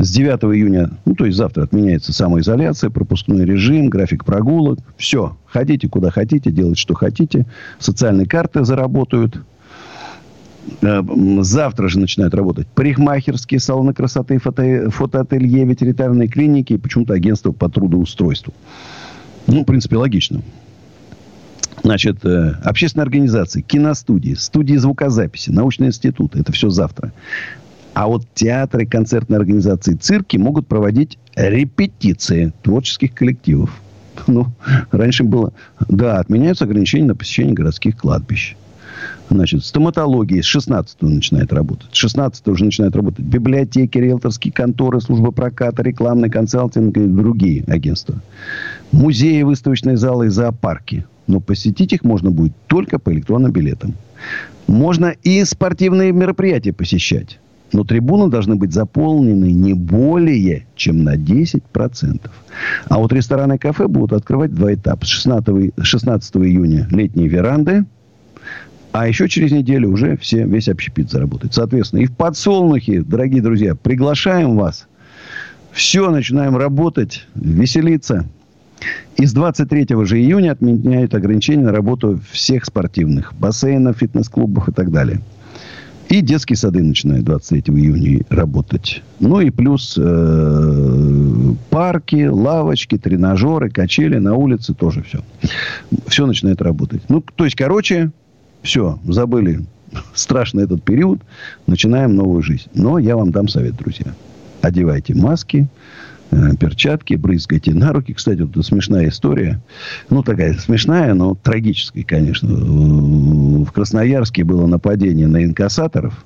С 9 июня, ну, то есть завтра отменяется самоизоляция, пропускной режим, график прогулок. Все. Ходите куда хотите, делайте что хотите. Социальные карты заработают. Э, завтра же начинают работать парикмахерские, салоны красоты, фото, фотоателье, ветеринарные клиники и почему-то агентство по трудоустройству. Ну, в принципе, логично. Значит, э, общественные организации, киностудии, студии звукозаписи, научные институты. Это все завтра. А вот театры, концертные организации, цирки могут проводить репетиции творческих коллективов. Ну, раньше было... Да, отменяются ограничения на посещение городских кладбищ. Значит, стоматология с 16 начинает работать. С 16 уже начинает работать библиотеки, риэлторские конторы, служба проката, рекламный консалтинг и другие агентства. Музеи, выставочные залы и зоопарки. Но посетить их можно будет только по электронным билетам. Можно и спортивные мероприятия посещать. Но трибуны должны быть заполнены не более чем на 10%. А вот рестораны и кафе будут открывать два этапа. С 16, 16 июня летние веранды, а еще через неделю уже все, весь общепит заработает. Соответственно, и в подсолнухе, дорогие друзья, приглашаем вас. Все, начинаем работать, веселиться. И с 23 же июня отменяют ограничения на работу всех спортивных бассейнов, фитнес-клубов и так далее. И детские сады начинают 23 июня работать. Ну и плюс э, парки, лавочки, тренажеры, качели на улице тоже все. Все начинает работать. Ну, то есть, короче, все, забыли страшный этот период, начинаем новую жизнь. Но я вам дам совет, друзья. Одевайте маски, перчатки, брызгайте на руки. Кстати, вот смешная история. Ну, такая смешная, но трагическая, конечно. В Красноярске было нападение на инкассаторов.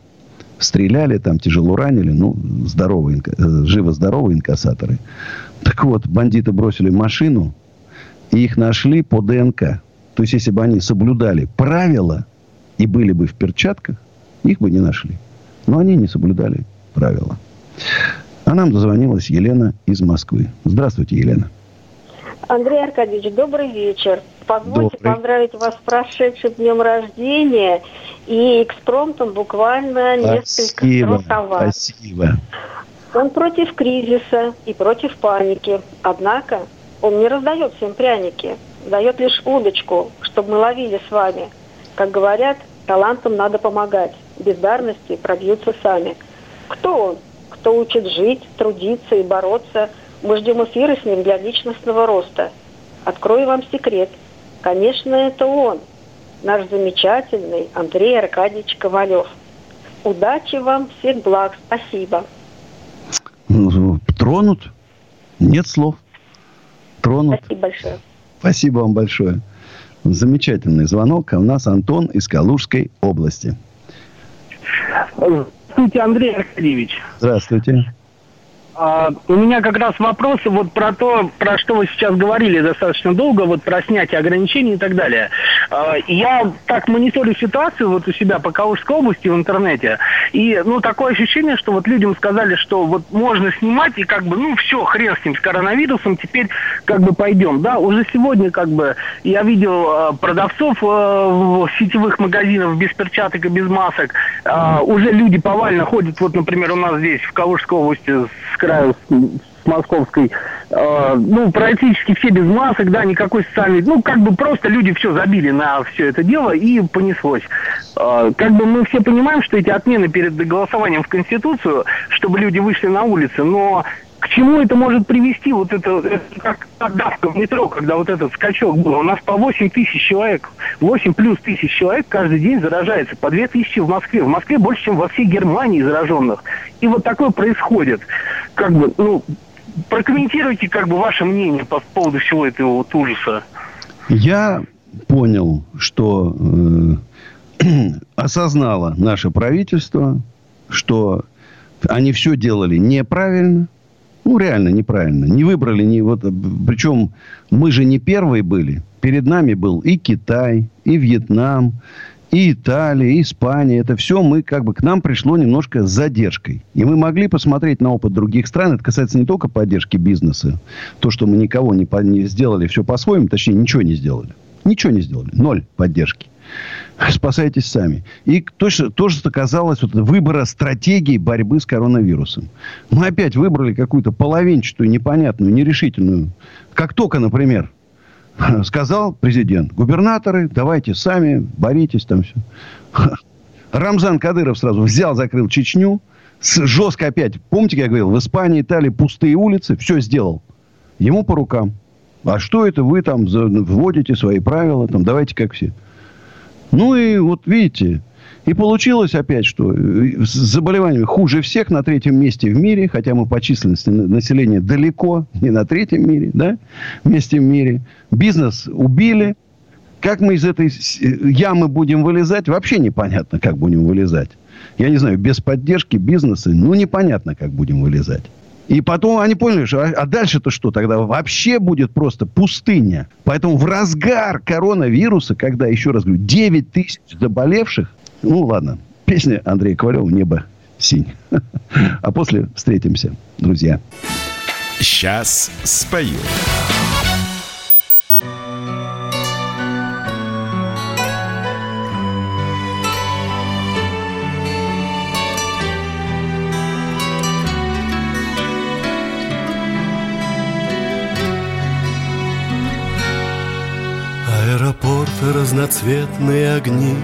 Стреляли там, тяжело ранили. Ну, здоровые, э, живо-здоровые инкассаторы. Так вот, бандиты бросили машину, и их нашли по ДНК. То есть, если бы они соблюдали правила и были бы в перчатках, их бы не нашли. Но они не соблюдали правила. А нам дозвонилась Елена из Москвы. Здравствуйте, Елена. Андрей Аркадьевич, добрый вечер. Позвольте добрый. поздравить вас с прошедшим днем рождения и экспромтом буквально несколько спасибо, Спасибо. Он против кризиса и против паники. Однако он не раздает всем пряники, дает лишь удочку, чтобы мы ловили с вами. Как говорят, талантам надо помогать. бездарности пробьются сами. Кто он? Кто учит жить, трудиться и бороться? Мы ждем эфира с ним для личностного роста. Открою вам секрет. Конечно, это он, наш замечательный Андрей Аркадьевич Ковалев. Удачи вам, всех благ, спасибо. Ну, тронут? Нет слов. Тронут. Спасибо большое. Спасибо вам большое. Замечательный звонок. А у нас Антон из Калужской области. Здравствуйте, Андрей Аркадьевич. Здравствуйте. А, у меня как раз вопросы вот про то, про что вы сейчас говорили достаточно долго, вот про снятие ограничений и так далее. А, я так мониторю ситуацию вот у себя по Калужской области в интернете, и ну такое ощущение, что вот людям сказали, что вот можно снимать, и как бы, ну все, хрен с ним, с коронавирусом, теперь как бы пойдем. Да, уже сегодня как бы я видел а, продавцов в сетевых магазинах без перчаток и без масок, уже люди повально ходят, вот, например, у нас здесь в Калужской области с краю, с московской, э, ну, практически все без масок, да, никакой социальной, ну, как бы просто люди все забили на все это дело и понеслось. Э, как бы мы все понимаем, что эти отмены перед голосованием в Конституцию, чтобы люди вышли на улицы, но к чему это может привести, вот это, это как давка в метро, когда вот этот скачок был. У нас по 8 тысяч человек, 8 плюс тысяч человек каждый день заражается, по 2 тысячи в Москве. В Москве больше, чем во всей Германии зараженных. И вот такое происходит. Как бы, ну, прокомментируйте как бы ваше мнение по поводу всего этого вот ужаса. Я понял, что э, осознало наше правительство, что они все делали неправильно, ну, реально неправильно. Не выбрали, не вот, причем мы же не первые были. Перед нами был и Китай, и Вьетнам, и Италия, и Испания. Это все мы как бы к нам пришло немножко с задержкой. И мы могли посмотреть на опыт других стран. Это касается не только поддержки бизнеса. То, что мы никого не, по, не сделали все по-своему, точнее, ничего не сделали. Ничего не сделали. Ноль поддержки. Спасайтесь сами. И точно, тоже оказалось вот, выбора стратегии борьбы с коронавирусом. Мы опять выбрали какую-то половинчатую, непонятную, нерешительную. Как только, например, сказал президент, губернаторы, давайте сами, боритесь там все. Рамзан Кадыров сразу взял, закрыл Чечню. Жестко опять. Помните, я говорил, в Испании, Италии пустые улицы. Все сделал. Ему по рукам. А что это вы там вводите свои правила? Там, давайте как все. Ну и вот видите, и получилось опять, что э, с заболеваниями хуже всех на третьем месте в мире, хотя мы по численности населения далеко, не на третьем мире, да, месте в мире. Бизнес убили. Как мы из этой э, ямы будем вылезать, вообще непонятно, как будем вылезать. Я не знаю, без поддержки бизнеса, ну, непонятно, как будем вылезать. И потом они поняли, что а, а дальше-то что? Тогда вообще будет просто пустыня. Поэтому в разгар коронавируса, когда, еще раз говорю, 9 тысяч заболевших, ну ладно, песня Андрея Ковалева «Небо синь». А после встретимся, друзья. Сейчас спою. Разноцветные огни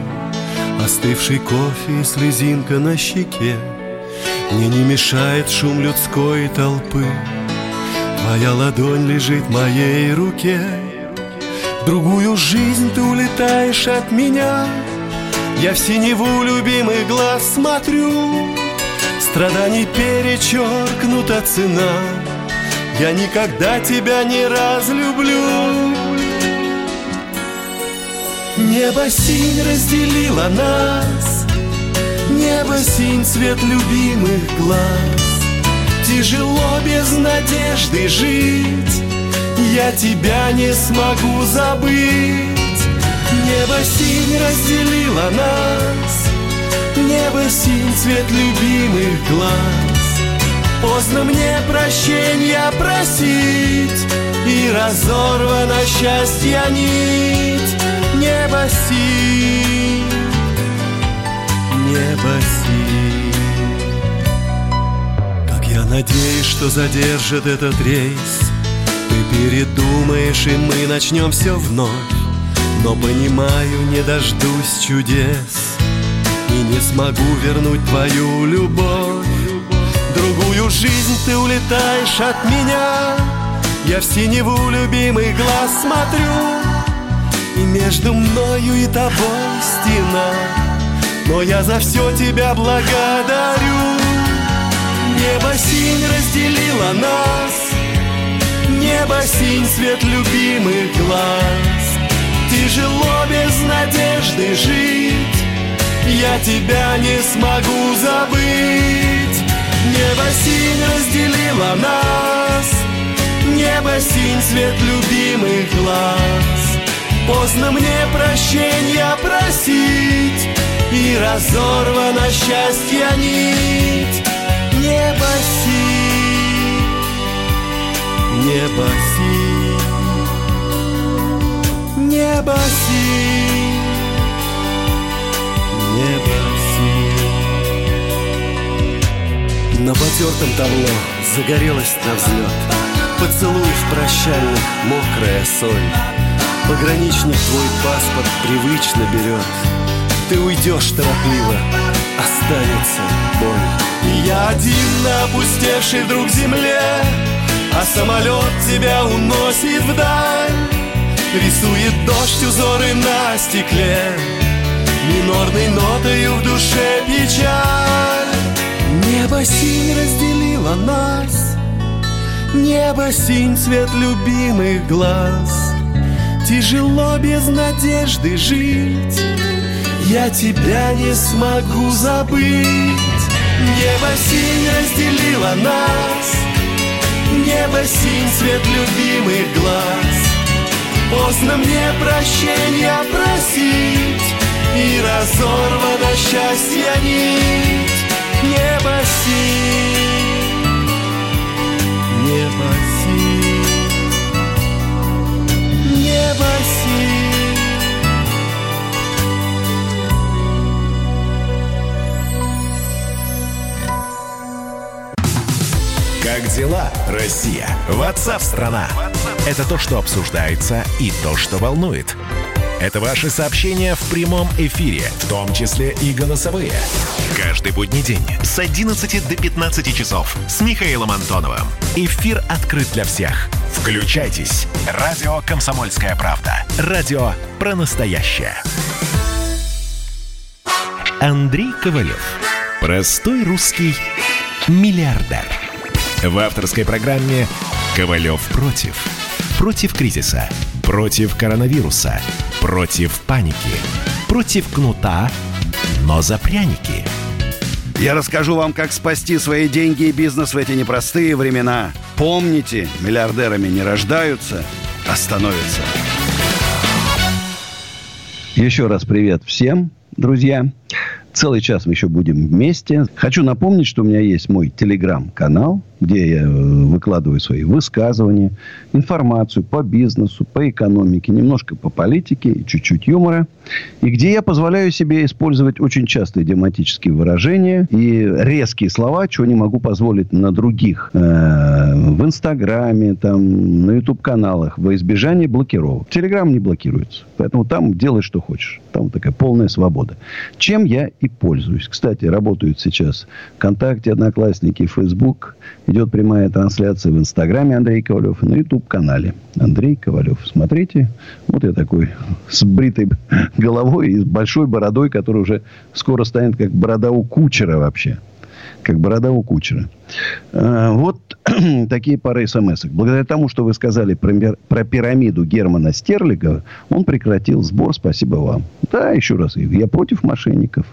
Остывший кофе и слезинка на щеке. Мне не мешает шум людской толпы. Твоя ладонь лежит в моей руке. В другую жизнь ты улетаешь от меня. Я в синеву любимый глаз смотрю. Страданий перечеркнута цена. Я никогда тебя не разлюблю Небо синь разделила нас. Небо синь цвет любимых глаз. Тяжело без надежды жить. Я тебя не смогу забыть. Небо синь разделила нас. Небо синь цвет любимых глаз. Поздно мне прощения просить. И разорвана счастья нить Небо синь, небо синь. Как я надеюсь, что задержит этот рейс. Ты передумаешь, и мы начнем все вновь. Но понимаю, не дождусь чудес. И Не смогу вернуть твою любовь. Другую жизнь ты улетаешь от меня. Я в синеву любимый глаз смотрю И между мною и тобой стена. Но я за все тебя благодарю. Небо синь разделило нас. Небо синь свет любимых глаз. Тяжело без надежды жить. Я тебя не смогу забыть. Небо синь разделило нас. Небо синь свет любимых глаз Поздно мне прощения просить И разорвана счастья нить. Небо синь Небо синь Небо синь Небо синь. На потертом табло загорелась на взлет Поцелуев прощальных мокрая соль Пограничник твой паспорт привычно берет. Ты уйдешь торопливо, останется боль. И я один на опустевшей вдруг земле А самолет тебя уносит вдаль. Рисует дождь узоры на стекле Минорной нотою в душе печаль. Небо синь разделило нас Небо синь цвет любимых глаз Тяжело без надежды жить. Я тебя не смогу забыть. Небо синь разделило нас. Небо синь цвет любимых глаз. Поздно мне прощения просить И разорвано счастье нить. Небо синь. Небо синь Синь Как дела, Россия? Ватсап-страна! Это то, что обсуждается и то, что волнует. Это ваши сообщения в прямом эфире, в том числе и голосовые. Каждый будний день с 11 до 15 часов с Михаилом Антоновым. Эфир открыт для всех. Включайтесь. Радио «Комсомольская правда». Радио про настоящее. Андрей Ковалев. Простой русский миллиардер. В авторской программе «Ковалев против». Против кризиса. Против коронавируса. Против паники. Против кнута, но за пряники. Я расскажу вам, как спасти свои деньги и бизнес в эти непростые времена. Помните, миллиардерами не рождаются, а становятся. Еще раз привет всем, друзья. Целый час мы еще будем вместе. Хочу напомнить, что у меня есть мой телеграм-канал, где я э, выкладываю свои высказывания, информацию по бизнесу, по экономике, немножко по политике чуть-чуть юмора. И где я позволяю себе использовать очень часто идиоматические выражения и резкие слова, чего не могу позволить на других. Э, в Инстаграме, там, на YouTube-каналах, во избежание блокировок. Телеграм не блокируется. Поэтому там делай, что хочешь. Там такая полная свобода. Чем я и пользуюсь. Кстати, работают сейчас ВКонтакте, Одноклассники, Фейсбук. Идет прямая трансляция в Инстаграме Андрей Ковалев и на Ютуб-канале Андрей Ковалев. Смотрите, вот я такой с бритой головой и с большой бородой, которая уже скоро станет как борода у кучера вообще. Как борода у кучера. А, вот такие пары смс -ок. Благодаря тому, что вы сказали про, про пирамиду Германа Стерлига, он прекратил сбор. Спасибо вам. Да, еще раз. Я против мошенников.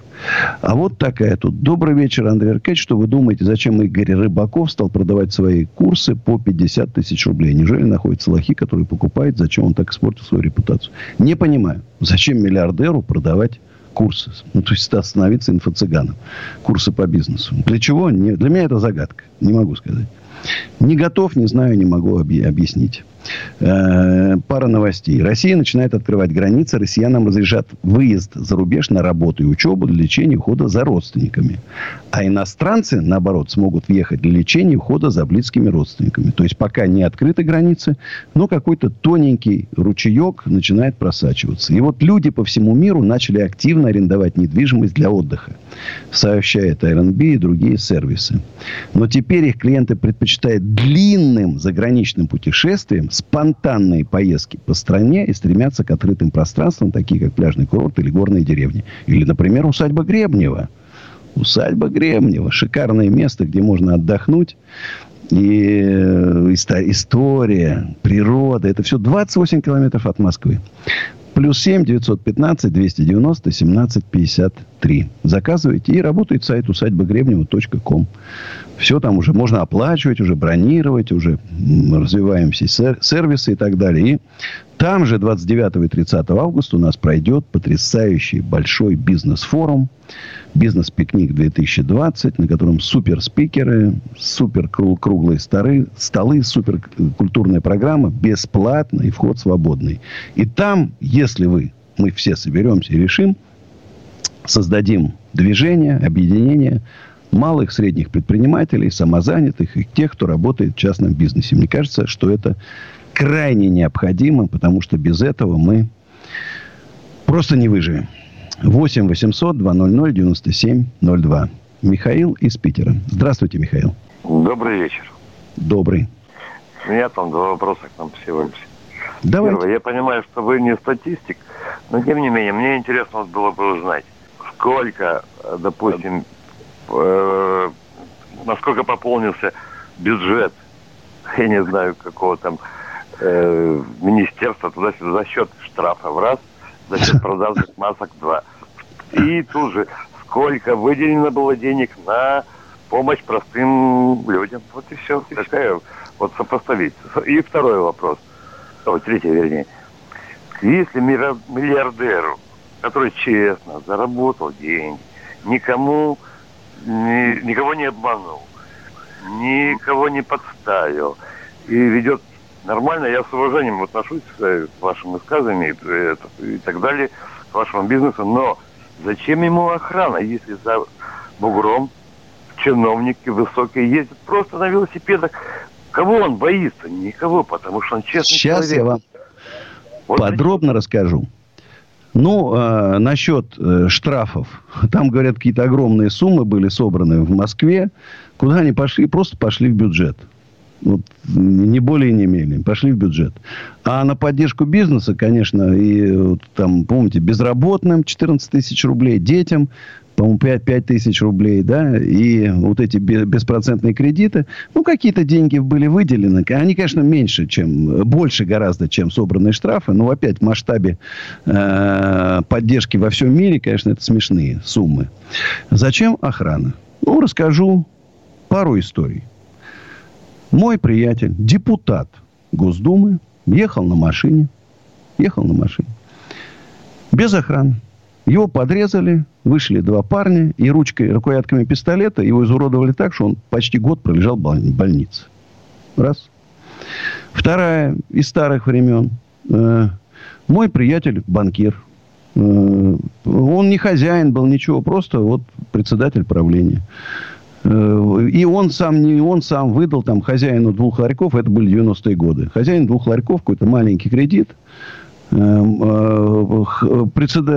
А вот такая тут. Добрый вечер, Андрей Аркадьевич. Что вы думаете, зачем Игорь Рыбаков стал продавать свои курсы по 50 тысяч рублей? Неужели находятся лохи, которые покупают? Зачем он так испортил свою репутацию? Не понимаю. Зачем миллиардеру продавать курсы. Ну, то есть становиться инфо-цыганом. Курсы по бизнесу. Для чего? Не, для меня это загадка. Не могу сказать. Не готов, не знаю, не могу объяснить. Э, пара новостей. Россия начинает открывать границы. Россиянам разрешат выезд за рубеж на работу и учебу для лечения ухода за родственниками. А иностранцы, наоборот, смогут въехать для лечения ухода за близкими родственниками. То есть, пока не открыты границы, но какой-то тоненький ручеек начинает просачиваться. И вот люди по всему миру начали активно арендовать недвижимость для отдыха. Сообщает Airbnb и другие сервисы. Но теперь их клиенты предпочитают длинным заграничным спонтанные поездки по стране и стремятся к открытым пространствам, такие как пляжный курорт или горные деревни. Или, например, усадьба Гребнева. Усадьба Гребнева. Шикарное место, где можно отдохнуть. И э, история, природа. Это все 28 километров от Москвы. Плюс 7 915 290 17 53. Заказывайте и работает сайт усадьбагребнева.ком. Все там уже можно оплачивать, уже бронировать, уже развиваем все сервисы и так далее. И там же 29 и 30 августа у нас пройдет потрясающий большой бизнес-форум «Бизнес-пикник 2020», на котором супер спикеры, супер круглые столы, столы, супер культурная программа, бесплатно и вход свободный. И там, если вы, мы все соберемся и решим, создадим движение, объединение малых, средних предпринимателей, самозанятых и тех, кто работает в частном бизнесе. Мне кажется, что это крайне необходимо, потому что без этого мы просто не выживем. 8 800 200 9702. Михаил из Питера. Здравствуйте, Михаил. Добрый вечер. Добрый. У меня там два вопроса к нам всего. Давайте. Первое, я понимаю, что вы не статистик, но тем не менее, мне интересно было бы узнать, сколько, допустим, э, насколько пополнился бюджет, я не знаю, какого там э, министерства туда за счет штрафов раз, за счет продажных масок два. И тут же сколько выделено было денег на помощь простым людям. Вот и все. Такая вот сопоставить. И второй вопрос. О, третий, вернее. Если миллиардеру, который честно заработал деньги, никому, ни, никого не обманул, никого не подставил и ведет нормально, я с уважением отношусь к вашим высказываниям и, и так далее, к вашему бизнесу, но зачем ему охрана, если за бугром чиновники высокие ездят просто на велосипедах? Кого он боится? Никого, потому что он честный Сейчас человек. я вам вот подробно расскажу. Ну, э, насчет э, штрафов. Там, говорят, какие-то огромные суммы были собраны в Москве. Куда они пошли? Просто пошли в бюджет. Вот, не более не менее. Пошли в бюджет. А на поддержку бизнеса, конечно, и вот, там, помните, безработным 14 тысяч рублей, детям по-моему, 5, 5 тысяч рублей, да, и вот эти беспроцентные кредиты, ну, какие-то деньги были выделены. Они, конечно, меньше, чем, больше гораздо, чем собранные штрафы, но опять в масштабе э, поддержки во всем мире, конечно, это смешные суммы. Зачем охрана? Ну, расскажу пару историй. Мой приятель, депутат Госдумы, ехал на машине, ехал на машине, без охраны. Его подрезали, вышли два парня, и ручкой, рукоятками пистолета его изуродовали так, что он почти год пролежал в больнице. Раз. Вторая из старых времен. Э, мой приятель банкир. Э, он не хозяин был, ничего, просто вот председатель правления. Э, и он сам, не он сам выдал там хозяину двух ларьков, это были 90-е годы. Хозяин двух ларьков, какой-то маленький кредит – Эм, э,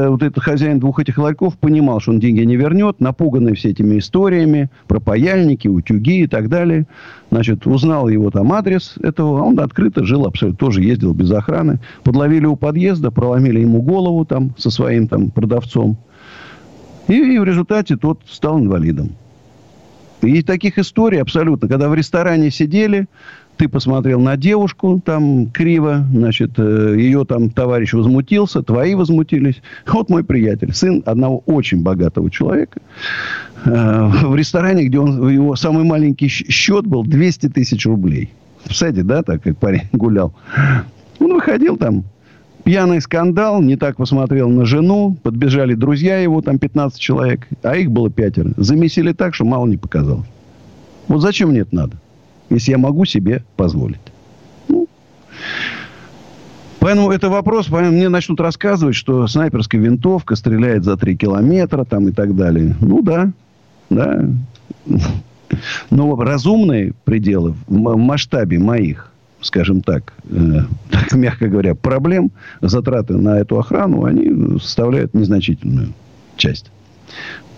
вот этот хозяин двух этих ларьков понимал, что он деньги не вернет, напуганный все этими историями про паяльники, утюги и так далее. Значит, узнал его там адрес этого, а он открыто жил абсолютно, тоже ездил без охраны. Подловили у подъезда, проломили ему голову там со своим там продавцом. И, и в результате тот стал инвалидом. И таких историй абсолютно. Когда в ресторане сидели, ты посмотрел на девушку там криво, значит, э, ее там товарищ возмутился, твои возмутились. Вот мой приятель, сын одного очень богатого человека, э, в ресторане, где он, его самый маленький счет был 200 тысяч рублей. Представляете, да, так как парень гулял. Он выходил там, пьяный скандал, не так посмотрел на жену, подбежали друзья его, там 15 человек, а их было пятеро. Замесили так, что мало не показалось. Вот зачем мне это надо? если я могу себе позволить. Ну, Поэтому это вопрос, мне начнут рассказывать, что снайперская винтовка стреляет за 3 километра там и так далее. Ну да, да. Но разумные пределы в масштабе моих, скажем так, э, так мягко говоря, проблем, затраты на эту охрану, они составляют незначительную часть.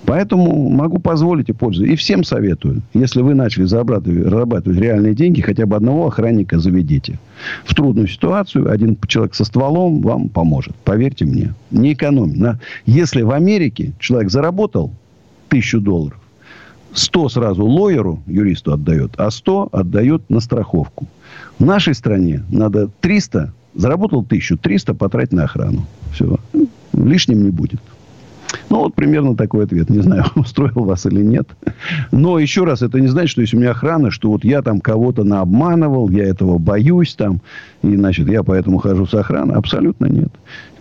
Поэтому могу позволить и пользоваться. И всем советую. Если вы начали зарабатывать, зарабатывать реальные деньги, хотя бы одного охранника заведите. В трудную ситуацию один человек со стволом вам поможет. Поверьте мне. Не экономь. На... Если в Америке человек заработал тысячу долларов, 100 сразу лоеру, юристу отдает, а 100 отдает на страховку. В нашей стране надо 300, заработал 1000, 300 потратить на охрану. Все. Лишним не будет. Ну, вот примерно такой ответ. Не знаю, устроил вас или нет. Но еще раз, это не значит, что если у меня охрана, что вот я там кого-то наобманывал, я этого боюсь там, и, значит, я поэтому хожу с охраной. Абсолютно нет.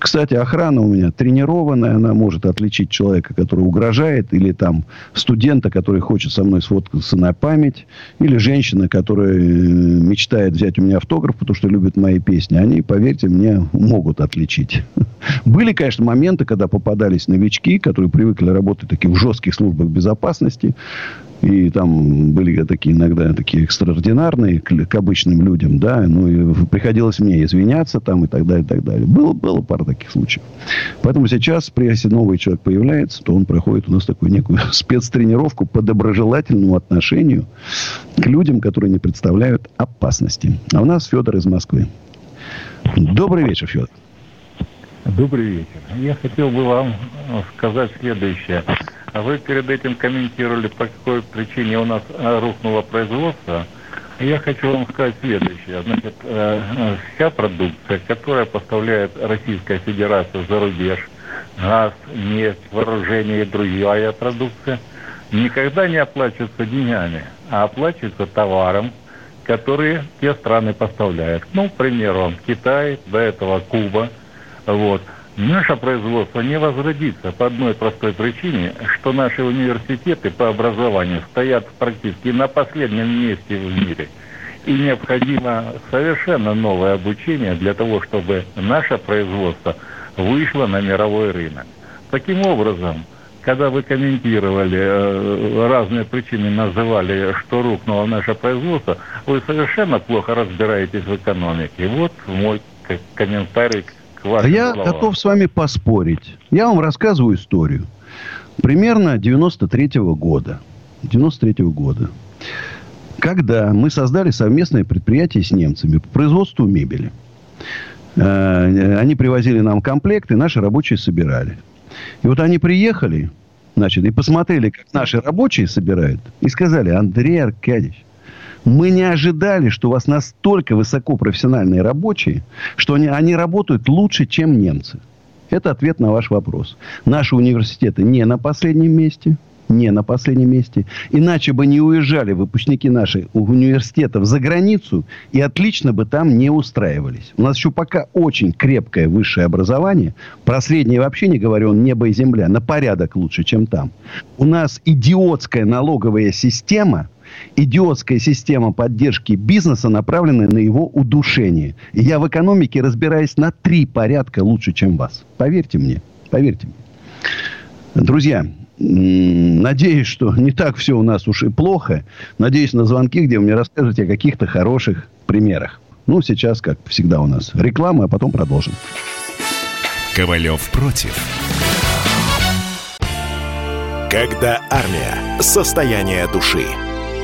Кстати, охрана у меня тренированная, она может отличить человека, который угрожает, или там студента, который хочет со мной сфоткаться на память, или женщина, которая э, мечтает взять у меня автограф, потому что любит мои песни. Они, поверьте мне, могут отличить. Были, конечно, моменты, когда попадались новички, которые привыкли работать таких в жестких службах безопасности, и там были такие иногда такие экстраординарные к, к обычным людям, да. Ну, и приходилось мне извиняться там и так далее, и так далее. Было, было пара таких случаев. Поэтому сейчас, если новый человек появляется, то он проходит у нас такую некую спецтренировку по доброжелательному отношению к людям, которые не представляют опасности. А у нас Федор из Москвы. Добрый вечер, Федор. Добрый вечер. Я хотел бы вам сказать следующее. А вы перед этим комментировали, по какой причине у нас э, рухнуло производство. Я хочу вам сказать следующее. Значит, э, э, вся продукция, которая поставляет Российская Федерация за рубеж, газ, нефть, вооружение и другая продукция, никогда не оплачивается деньгами, а оплачивается товаром, которые те страны поставляют. Ну, к примеру, Китай, до этого Куба. Вот. Наше производство не возродится по одной простой причине, что наши университеты по образованию стоят практически на последнем месте в мире. И необходимо совершенно новое обучение для того, чтобы наше производство вышло на мировой рынок. Таким образом, когда вы комментировали э, разные причины, называли, что рухнуло наше производство, вы совершенно плохо разбираетесь в экономике. Вот мой комментарий к я головам. готов с вами поспорить. Я вам рассказываю историю. Примерно 93-го года. 93-го года. Когда мы создали совместное предприятие с немцами по производству мебели. Э, они привозили нам комплекты, наши рабочие собирали. И вот они приехали, значит, и посмотрели, как наши рабочие собирают, и сказали, Андрей Аркадьевич, мы не ожидали, что у вас настолько высокопрофессиональные рабочие, что они, они работают лучше, чем немцы. Это ответ на ваш вопрос. Наши университеты не на последнем месте. Не на последнем месте. Иначе бы не уезжали выпускники наших университетов за границу и отлично бы там не устраивались. У нас еще пока очень крепкое высшее образование. Про среднее вообще не говорю, он небо и земля. На порядок лучше, чем там. У нас идиотская налоговая система – идиотская система поддержки бизнеса, направленная на его удушение. И я в экономике разбираюсь на три порядка лучше, чем вас. Поверьте мне. Поверьте мне. Друзья, надеюсь, что не так все у нас уж и плохо. Надеюсь на звонки, где вы мне расскажете о каких-то хороших примерах. Ну, сейчас, как всегда у нас, реклама, а потом продолжим. Ковалев против. Когда армия. Состояние души.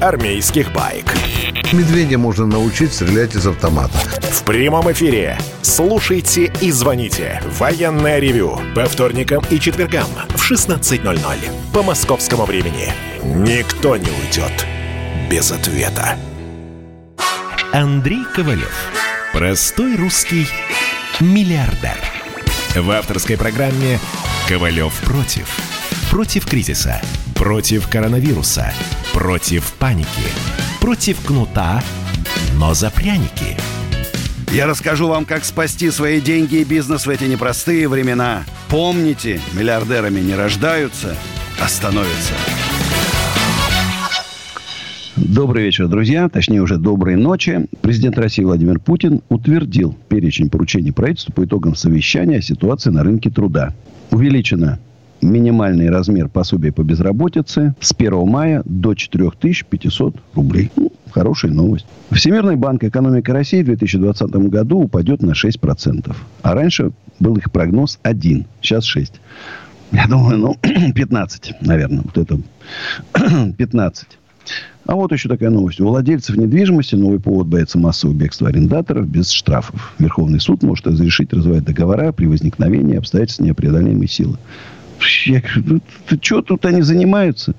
армейских байк. Медведя можно научить стрелять из автомата. В прямом эфире. Слушайте и звоните. Военное ревю. По вторникам и четвергам в 16.00. По московскому времени. Никто не уйдет без ответа. Андрей Ковалев. Простой русский миллиардер. В авторской программе «Ковалев против». Против кризиса, против коронавируса, против паники, против кнута, но за пряники. Я расскажу вам, как спасти свои деньги и бизнес в эти непростые времена. Помните, миллиардерами не рождаются, а становятся. Добрый вечер, друзья. Точнее, уже доброй ночи. Президент России Владимир Путин утвердил перечень поручений правительству по итогам совещания о ситуации на рынке труда. Увеличено минимальный размер пособия по безработице с 1 мая до 4500 рублей. Ну, хорошая новость. Всемирный банк экономики России в 2020 году упадет на 6%. А раньше был их прогноз 1, сейчас 6. Я думаю, ну, 15, наверное. Вот это 15. А вот еще такая новость. У владельцев недвижимости новый повод боится массового бегства арендаторов без штрафов. Верховный суд может разрешить развивать договора при возникновении обстоятельств непреодолимой силы. Я говорю, ну, что тут они занимаются?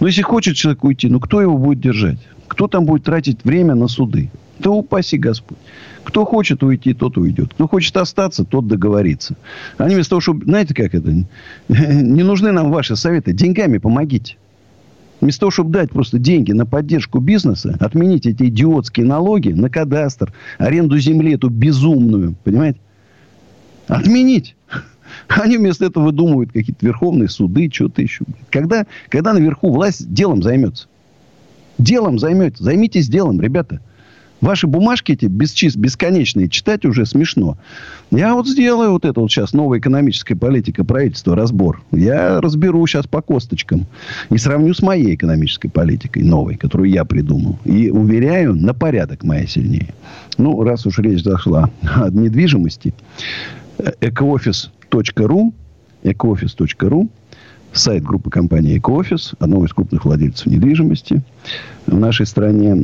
Ну, если хочет человек уйти, ну, кто его будет держать? Кто там будет тратить время на суды? Да упаси Господь. Кто хочет уйти, тот уйдет. Кто хочет остаться, тот договорится. Они вместо того, чтобы... Знаете, как это? Не нужны нам ваши советы. Деньгами помогите. Вместо того, чтобы дать просто деньги на поддержку бизнеса, отменить эти идиотские налоги на кадастр, аренду земли эту безумную, понимаете? Отменить. Они вместо этого выдумывают какие-то верховные суды, что-то еще. Когда, когда наверху власть делом займется? Делом займется. Займитесь делом, ребята. Ваши бумажки эти бесчис, бесконечные читать уже смешно. Я вот сделаю вот это вот сейчас новая экономическая политика правительства, разбор. Я разберу сейчас по косточкам. И сравню с моей экономической политикой новой, которую я придумал. И уверяю, на порядок моя сильнее. Ну, раз уж речь зашла о недвижимости. Экоофис.ру экоофис.ру сайт группы компании «Экоофис», одного из крупных владельцев недвижимости в нашей стране.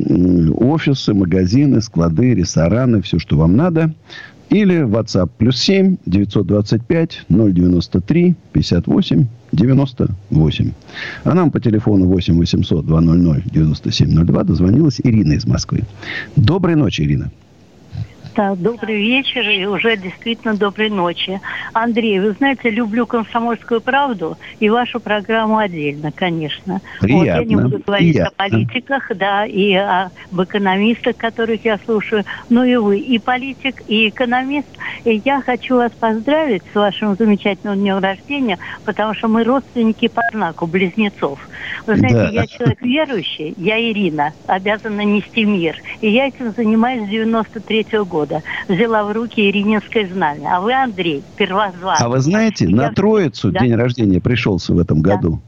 Офисы, магазины, склады, рестораны, все, что вам надо. Или WhatsApp плюс 7 925 093 58 98. А нам по телефону 8 800 200 9702 дозвонилась Ирина из Москвы. Доброй ночи, Ирина. Да, добрый вечер и уже действительно доброй ночи. Андрей, вы знаете, люблю «Комсомольскую правду» и вашу программу отдельно, конечно. Приятно. Вот, я не буду говорить Приятно. о политиках, да, и об экономистах, которых я слушаю. Но и вы, и политик, и экономист. И я хочу вас поздравить с вашим замечательным днем рождения, потому что мы родственники по знаку, близнецов. Вы знаете, Да. я человек верующий, я Ирина, обязана нести мир. И я этим занимаюсь с 93 года. Взяла в руки Ирининское знамя. А вы, Андрей, первозванный. А вы знаете, Я- на Троицу Да. день рождения пришелся в этом году.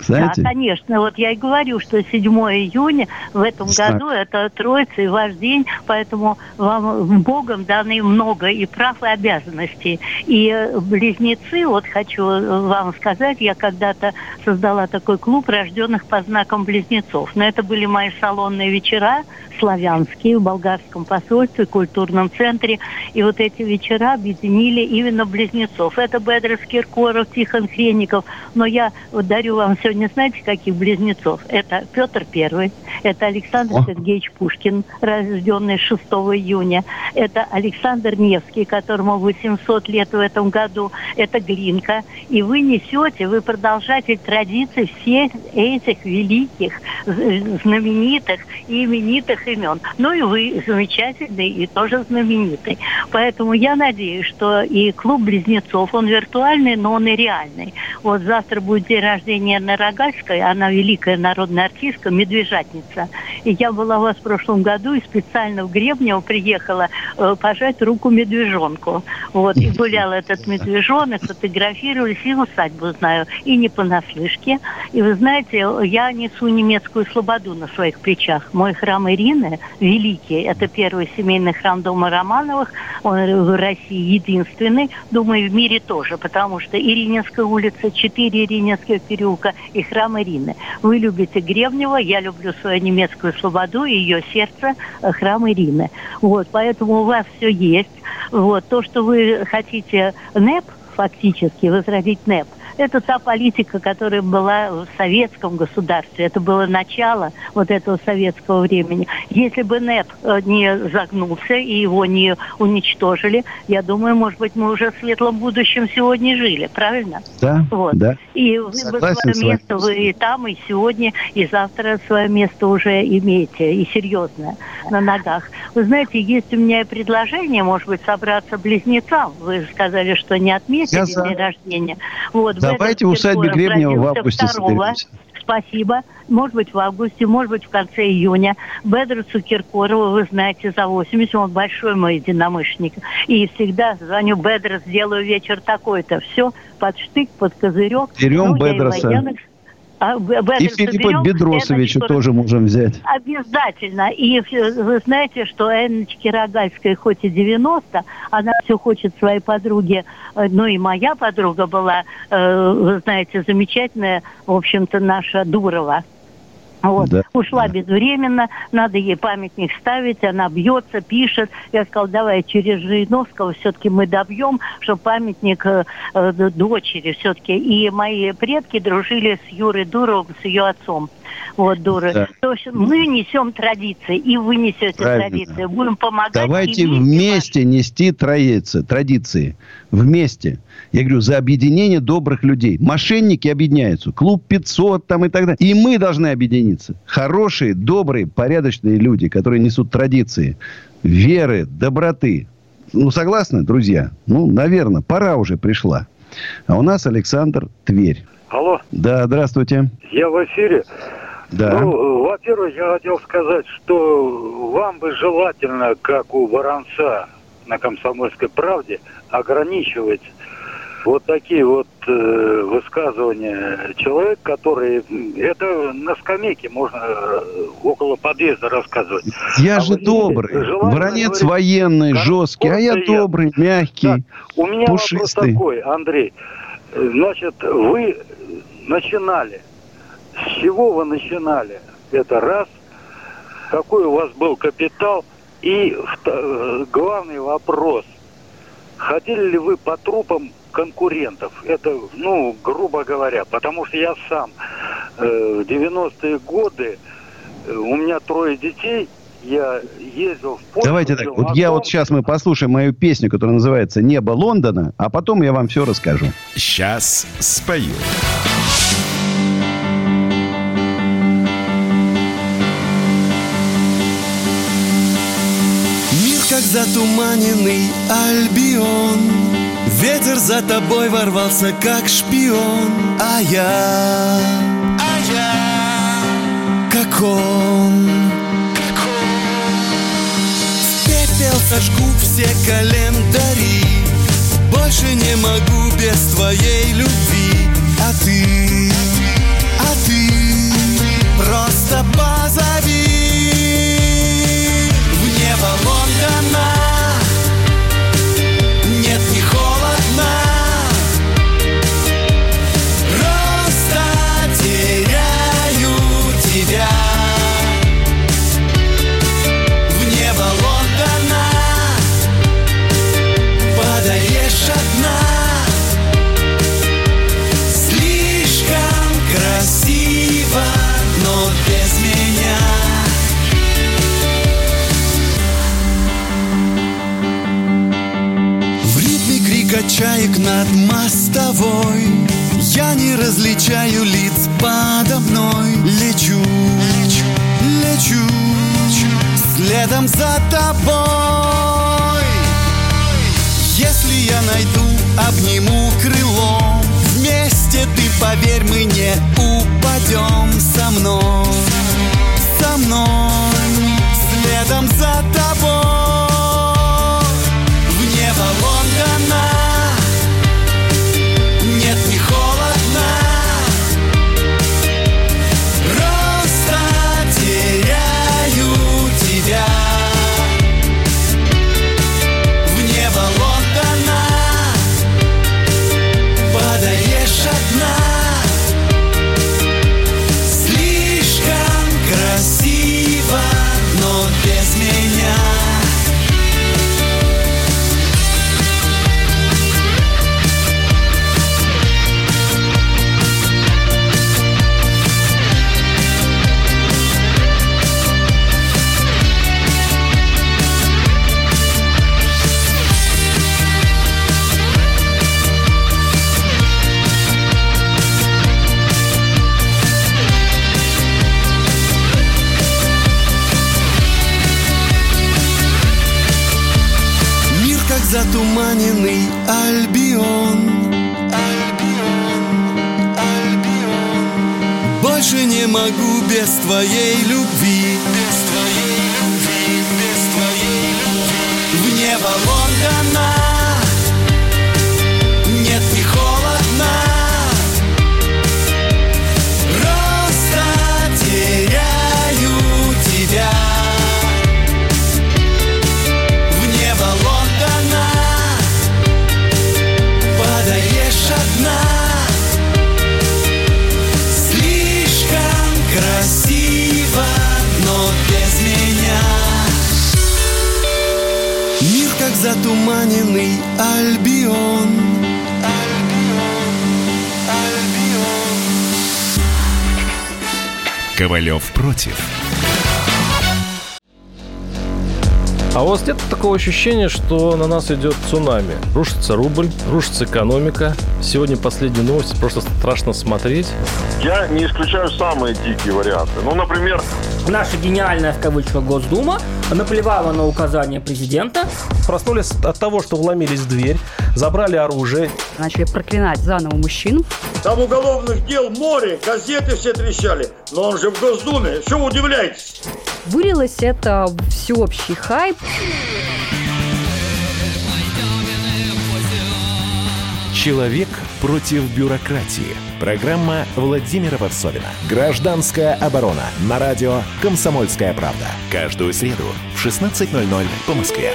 Знаете? Да, конечно. Вот я и говорю, что 7 июня в этом Знаю. году это Троица и ваш день, поэтому вам Богом даны много и прав, и обязанностей. И э, близнецы, вот хочу э, вам сказать, я когда-то создала такой клуб рожденных по знакам близнецов. Но это были мои салонные вечера, славянские, в болгарском посольстве, культурном центре. И вот эти вечера объединили именно близнецов. Это Бедрос Киркоров, Тихон Хренников. Но я дарю вам сегодня, знаете, каких близнецов? Это Петр Первый, это Александр Сергеевич Пушкин, рожденный 6 июня. Это Александр Невский, которому 800 лет в этом году. Это Глинка. И вы несете, вы продолжаете традиции всех этих великих, знаменитых и именитых имен. Ну и вы замечательный и тоже знаменитый. Поэтому я надеюсь, что и клуб близнецов, он виртуальный, но он и реальный. Вот завтра будет день рождения Анны Рогальской, она великая народная артистка, медвежатница. И я была у вас в прошлом году и специально в Гребнево приехала э, пожать руку медвежонку. Вот, и гулял этот медвежонок, фотографировались, и усадьбу знаю, и не понаслышке. И вы знаете, я несу немецкую слободу на своих плечах. Мой храм Ирины, великий, это первый семейный храм дома Романовых, он в России единственный, думаю, в мире тоже, потому что Ирининская улица, 4 Ирининских переулка и храм Ирины. Вы любите Гребнева, я люблю свою немецкую слободу и ее сердце, э, храм Ирины. Вот, поэтому у вас все есть. Вот, то, что вы хотите НЭП, фактически возродить НЭП, Это та политика, которая была в советском государстве. Это было начало вот этого советского времени. Если бы НЭП э, не загнулся и его не уничтожили, я думаю, может быть, мы уже в светлом будущем сегодня жили, правильно? Да, вот. да. И Согласен свое место вы и там, и сегодня, и завтра свое место уже имеете, и серьезное, на ногах. Вы знаете, есть у меня предложение, может быть, собраться близнецам. Вы сказали, что не отметили день рождения. Вот, Давайте в усадьбе Гребнева в августе соберемся. Спасибо. Может быть, в августе, может быть, в конце июня. Бедрусу Киркорову, вы знаете, за 80, он большой мой единомышленник. И всегда звоню Бедрос, сделаю вечер такой-то. Все, под штык, под козырек. Берем Ну, я и Бедроса. военных- И Бедроса Филиппа берем, Бедросовича Энночку- тоже можем взять. Обязательно. И вы знаете, что Энночке Рогальской хоть и 90, она все хочет своей подруге, э, ну и моя подруга была, э, вы знаете, замечательная, в общем-то, наша Дурова. Вот. Да, Ушла безвременно, надо ей памятник ставить, она бьется, пишет. Я сказала, давай через Жириновского все-таки мы добьем, что памятник э, э, дочери все-таки. И мои предки дружили с Юрой Дуровым, с ее отцом. Вот, Дуры. Да. То есть мы несем традиции, и вы несете Правильно. традиции. Будем помогать. Давайте вместе нести троицы, традиции. Вместе. Я говорю, за объединение добрых людей. Мошенники объединяются. Клуб 500 там и так далее. И мы должны объединиться. Хорошие, добрые, порядочные люди, которые несут традиции, веры, доброты. Ну, согласны, друзья? Ну, наверное, пора уже пришла. А у нас Александр Тверь. Алло, Да, здравствуйте. я в эфире. Да. Ну, э, во-первых, я хотел сказать, что вам бы желательно, как у Воронца на «Комсомольской правде», ограничивать вот такие вот э, высказывания человек, который... Это на скамейке можно э, около подъезда рассказывать. Я А же вот добрый. Воронец говорить военный, жесткий, а я и добрый, мягкий, У меня вопрос пушистый. такой, Андрей. Э, Значит, вы начинали. С чего вы начинали? Это раз. Какой у вас был капитал? И э, главный вопрос. Ходили ли вы по трупам конкурентов? Это, ну, грубо говоря, потому что я сам э, в 90-е годы, э, у меня трое детей, я ездил в Польшу. Давайте так. Вот я вот сейчас мы послушаем мою песню, которая называется «Небо Лондона», а потом я вам все расскажу. Сейчас спою. Мир как затуманенный альбион. Ветер за тобой ворвался как шпион. А я, а я, как он. В пепел сожгу все календари. Больше не могу без твоей любви. А ты, а ты просто позови чаек над мостовой. Я не различаю лиц подо мной. Лечу, лечу, следом за тобой. Если я найду, обниму крылом. Вместе ты, поверь, мы не упадем со мной Со мной, следом за тобой без твоей любви. Затуманенный Альбион Ковалев против. А у вас нет такого ощущения, что на нас идет цунами? Рушится рубль, рушится экономика. Сегодня последние новости, просто страшно смотреть. Я не исключаю самые дикие варианты. Ну, например... Наша гениальная, в кавычках, Госдума наплевала на указания президента. Проснулись от того, что вломились в дверь, забрали оружие. Начали проклинать заново мужчин. Там уголовных дел море, газеты все трещали. Но он же в Госдуме. Вы удивляетесь? Вылилось это всеобщий хайп. Человек против бюрократии. Программа Владимира Варсовина. Гражданская оборона. На радио «Комсомольская правда». Каждую среду в 16.00 по Москве.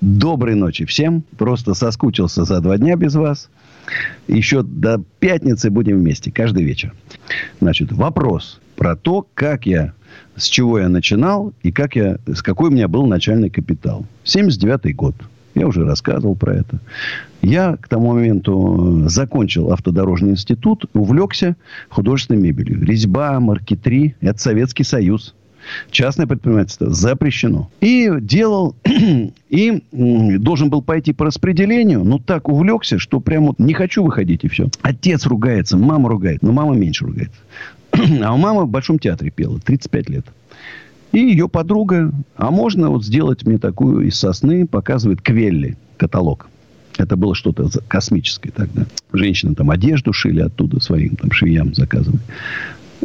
доброй ночи всем. Просто соскучился за два дня без вас. Еще до пятницы будем вместе, каждый вечер. Значит, вопрос про то, как я, с чего я начинал и как я, с какой у меня был начальный капитал. 79 год. Я уже рассказывал про это. Я к тому моменту закончил автодорожный институт, увлекся художественной мебелью. Резьба, маркетри – это Советский Союз. Частное предпринимательство запрещено. И делал, и должен был пойти по распределению, но так увлекся, что прям вот не хочу выходить и все. Отец ругается, мама ругает, но мама меньше ругается. А у мамы в Большом театре пела, 35 лет. И ее подруга, а можно вот сделать мне такую из сосны, показывает Квелли, каталог. Это было что-то космическое тогда. Женщины там одежду шили оттуда своим там швеям заказывали.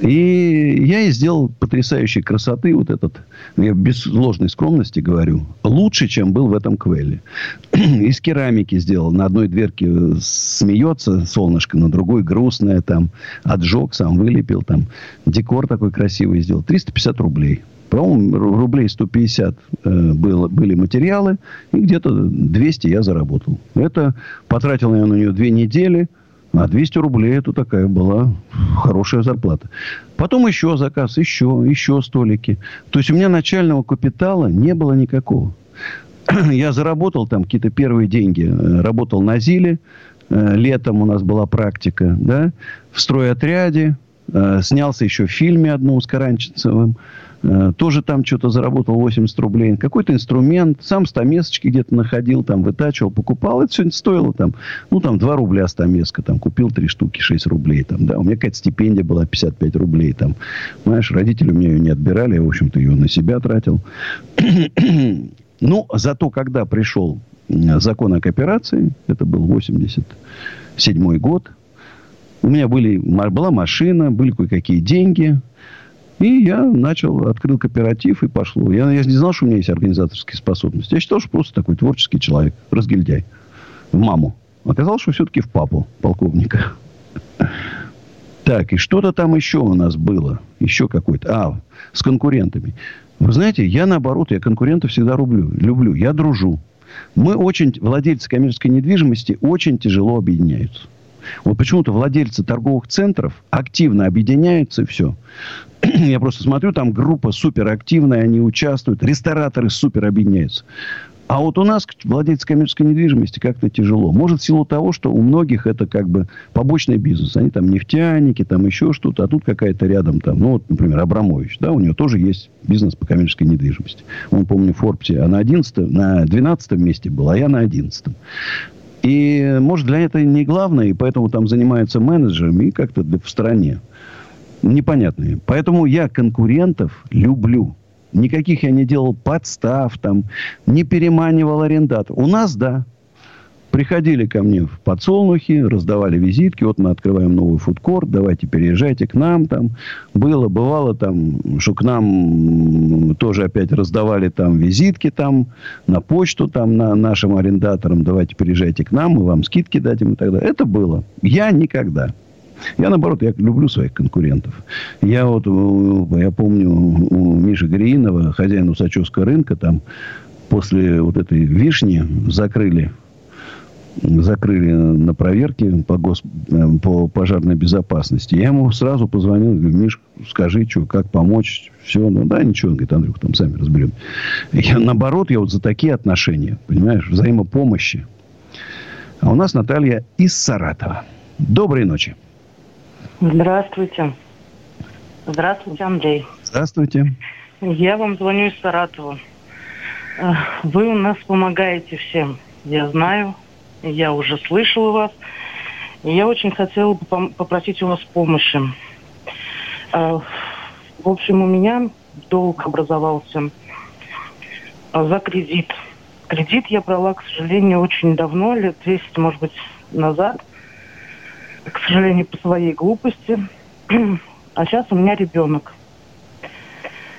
И я ей сделал потрясающей красоты вот этот, я без ложной скромности говорю, лучше, чем был в этом квеле. Из керамики сделал. На одной дверке смеется солнышко, на другой грустное там. Отжег, сам вылепил там. Декор такой красивый сделал. 350 рублей. По-моему, рублей 150 э, было, были материалы. И где-то 200 я заработал. Это потратил я на нее две недели. А 200 рублей это такая была хорошая зарплата. Потом еще заказ, еще, еще столики. То есть у меня начального капитала не было никакого. Я заработал там какие-то первые деньги. Работал на ЗИЛе. Летом у нас была практика. Да? В стройотряде. Снялся еще в фильме одном с Каранченцевым. Тоже там что-то заработал 80 рублей. Какой-то инструмент. Сам стамесочки где-то находил, там вытачивал, покупал. Это все стоило там, ну, там 2 рубля стамеска. Там купил 3 штуки, 6 рублей. Там, да. У меня какая-то стипендия была 55 рублей. Там. Знаешь, родители у меня ее не отбирали. Я, в общем-то, ее на себя тратил. ну, зато, когда пришел закон о кооперации, это был 87 год, у меня были, была машина, были кое-какие деньги. И я начал, открыл кооператив и пошло. Я, я не знал, что у меня есть организаторские способности. Я считал, что просто такой творческий человек, разгильдяй. В маму. Оказалось, что все-таки в папу полковника. Так, и что-то там еще у нас было. Еще какой-то. А, с конкурентами. Вы знаете, я наоборот, я конкурентов всегда люблю. люблю. Я дружу. Мы очень, владельцы коммерческой недвижимости, очень тяжело объединяются. Вот почему-то владельцы торговых центров активно объединяются и все. Я просто смотрю, там группа суперактивная, они участвуют. Рестораторы супер объединяются. А вот у нас владельцы коммерческой недвижимости как-то тяжело. Может, в силу того, что у многих это как бы побочный бизнес. Они там нефтяники, там еще что-то. А тут какая-то рядом там, ну, вот, например, Абрамович, да, у него тоже есть бизнес по коммерческой недвижимости. Он, помню, в Форбсе, а на 11 на 12 месте был, а я на 11 И, может, для этого не главное, и поэтому там занимаются менеджерами и как-то в стране. Непонятные. Поэтому я конкурентов люблю. Никаких я не делал подстав, там, не переманивал арендатор. У нас, да, приходили ко мне в подсолнухи, раздавали визитки, вот мы открываем новый фудкорт, давайте переезжайте к нам там. Было, бывало там, что к нам тоже опять раздавали там визитки там на почту там на нашим арендаторам, давайте переезжайте к нам, мы вам скидки дадим и так далее. Это было. Я никогда. Я, наоборот, я люблю своих конкурентов. Я вот, я помню, у Миши Гриинова, хозяина Усачевского рынка, там после вот этой вишни закрыли закрыли на проверке по, гос, э, по пожарной безопасности. Я ему сразу позвонил, говорю, Миш, скажи, что, как помочь. Все, ну да, ничего. Он говорит, Андрюх, там сами разберем. Я, наоборот, я вот за такие отношения, понимаешь, взаимопомощи. А у нас Наталья из Саратова. Доброй ночи. Здравствуйте. Здравствуйте, Андрей. Здравствуйте. Я вам звоню из Саратова. Э, вы у нас помогаете всем. Я знаю, я уже слышала вас. И я очень хотела бы попросить у вас помощи. Э, в общем, у меня долг образовался э, за кредит. Кредит я брала, к сожалению, очень давно, лет 10, может быть, назад – к сожалению, по своей глупости. А сейчас у меня ребенок.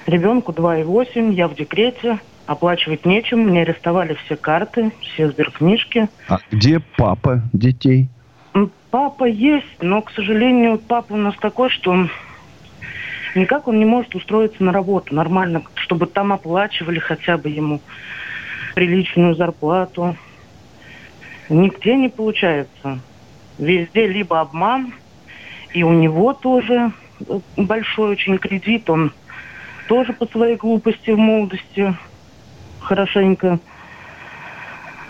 Ребенку 2,8, я в декрете, оплачивать нечем, мне арестовали все карты, все сберкнижки. А где папа детей? Папа есть, но, к сожалению, папа у нас такой, что никак он не может устроиться на работу нормально, чтобы там оплачивали хотя бы ему приличную зарплату. Нигде не получается. Везде либо обман, и у него тоже большой очень кредит, он тоже по своей глупости в молодости хорошенько.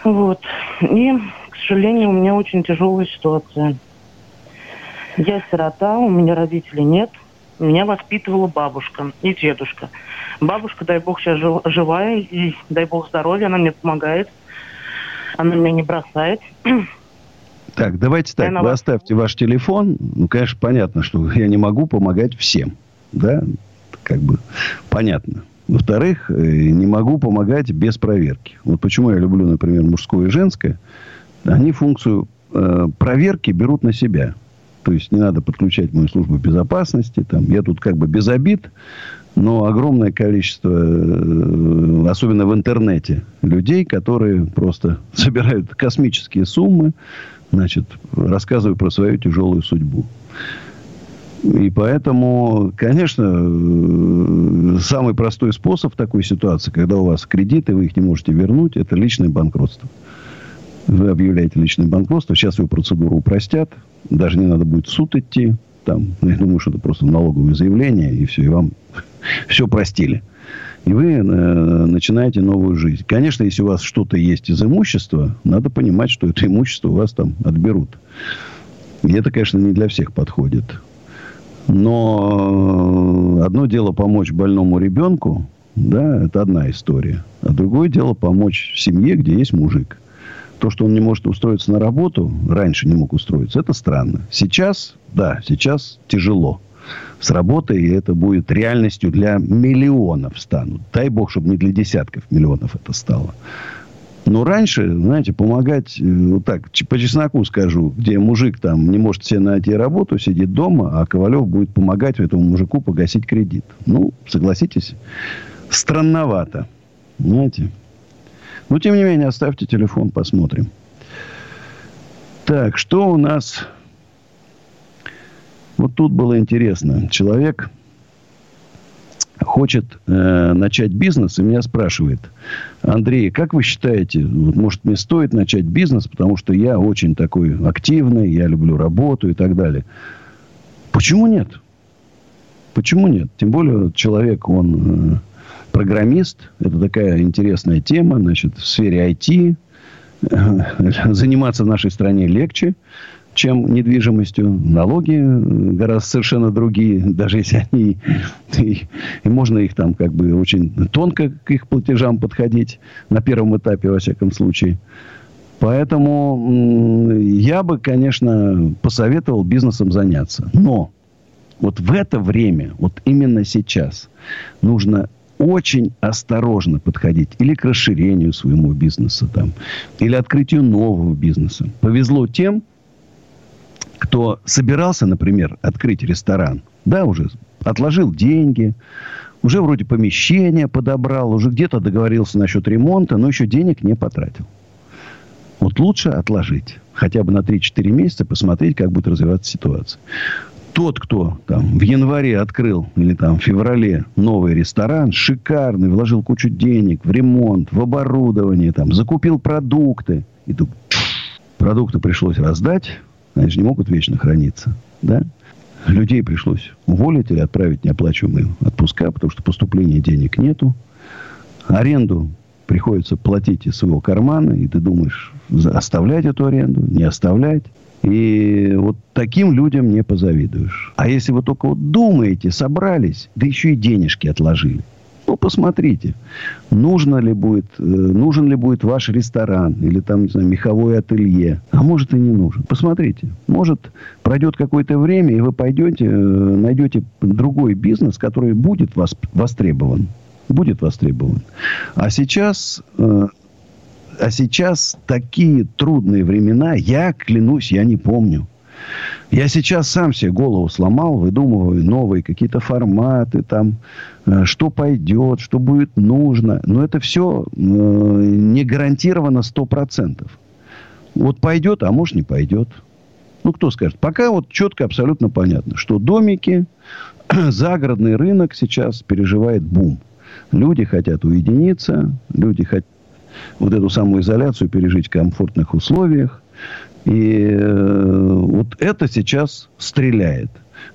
Вот. И, к сожалению, у меня очень тяжелая ситуация. Я сирота, у меня родителей нет. Меня воспитывала бабушка и дедушка. Бабушка, дай бог, сейчас живая, и дай бог здоровья, она мне помогает. Она меня не бросает. Так, давайте так. Вы оставьте ваш телефон. Ну, конечно, понятно, что я не могу помогать всем. Да? Как бы понятно. Во-вторых, э, не могу помогать без проверки. Вот почему я люблю, например, мужское и женское. Они функцию э, проверки берут на себя. То есть не надо подключать мою службу безопасности. Там, я тут как бы без обид. Но огромное количество, э, особенно в интернете, людей, которые просто собирают космические суммы, значит, рассказываю про свою тяжелую судьбу. И поэтому, конечно, э, самый простой способ в такой ситуации, когда у вас кредиты, вы их не можете вернуть, это личное банкротство. Вы объявляете личное банкротство, сейчас его процедуру упростят, даже не надо будет в суд идти, там, я думаю, что это просто налоговое заявление, и все, и вам все простили и вы э, начинаете новую жизнь. Конечно, если у вас что-то есть из имущества, надо понимать, что это имущество у вас там отберут. И это, конечно, не для всех подходит. Но одно дело помочь больному ребенку, да, это одна история. А другое дело помочь семье, где есть мужик. То, что он не может устроиться на работу, раньше не мог устроиться, это странно. Сейчас, да, сейчас тяжело с работой, и это будет реальностью для миллионов станут. Дай бог, чтобы не для десятков миллионов это стало. Но раньше, знаете, помогать, э, вот так, по чесноку скажу, где мужик там не может себе найти работу, сидит дома, а Ковалев будет помогать этому мужику погасить кредит. Ну, согласитесь, странновато. Знаете. Но, тем не менее, оставьте телефон, посмотрим. Так, что у нас вот тут было интересно. Человек хочет э, начать бизнес и меня спрашивает, Андрей, как вы считаете, вот, может мне стоит начать бизнес, потому что я очень такой активный, я люблю работу и так далее. Почему нет? Почему нет? Тем более человек, он э, программист. Это такая интересная тема. Значит, в сфере IT заниматься в нашей стране легче, чем недвижимостью. Налоги гораздо совершенно другие, даже если они... И, и можно их там как бы очень тонко к их платежам подходить на первом этапе, во всяком случае. Поэтому я бы, конечно, посоветовал бизнесом заняться. Но вот в это время, вот именно сейчас, нужно очень осторожно подходить или к расширению своему бизнеса, там, или открытию нового бизнеса. Повезло тем, кто собирался, например, открыть ресторан, да, уже отложил деньги, уже вроде помещение подобрал, уже где-то договорился насчет ремонта, но еще денег не потратил. Вот лучше отложить. Хотя бы на 3-4 месяца посмотреть, как будет развиваться ситуация. Тот, кто там в январе открыл или там в феврале новый ресторан, шикарный, вложил кучу денег в ремонт, в оборудование, там, закупил продукты. И тут продукты пришлось раздать, они же не могут вечно храниться. Да? Людей пришлось уволить или отправить неоплачиваемые отпуска, потому что поступления денег нету. Аренду приходится платить из своего кармана, и ты думаешь, оставлять эту аренду, не оставлять. И вот таким людям не позавидуешь. А если вы только вот думаете, собрались, да еще и денежки отложили. Ну, посмотрите, нужно ли будет, э, нужен ли будет ваш ресторан или там, не знаю, меховое ателье. А может и не нужен. Посмотрите. Может, пройдет какое-то время, и вы пойдете, э, найдете другой бизнес, который будет вас востребован. Будет востребован. А сейчас э, а сейчас такие трудные времена, я клянусь, я не помню. Я сейчас сам себе голову сломал, выдумываю новые какие-то форматы, там, э, что пойдет, что будет нужно. Но это все э, не гарантировано сто процентов. Вот пойдет, а может не пойдет. Ну, кто скажет. Пока вот четко, абсолютно понятно, что домики, загородный рынок сейчас переживает бум. Люди хотят уединиться, люди хотят вот эту самую изоляцию пережить в комфортных условиях. И э, вот это сейчас стреляет.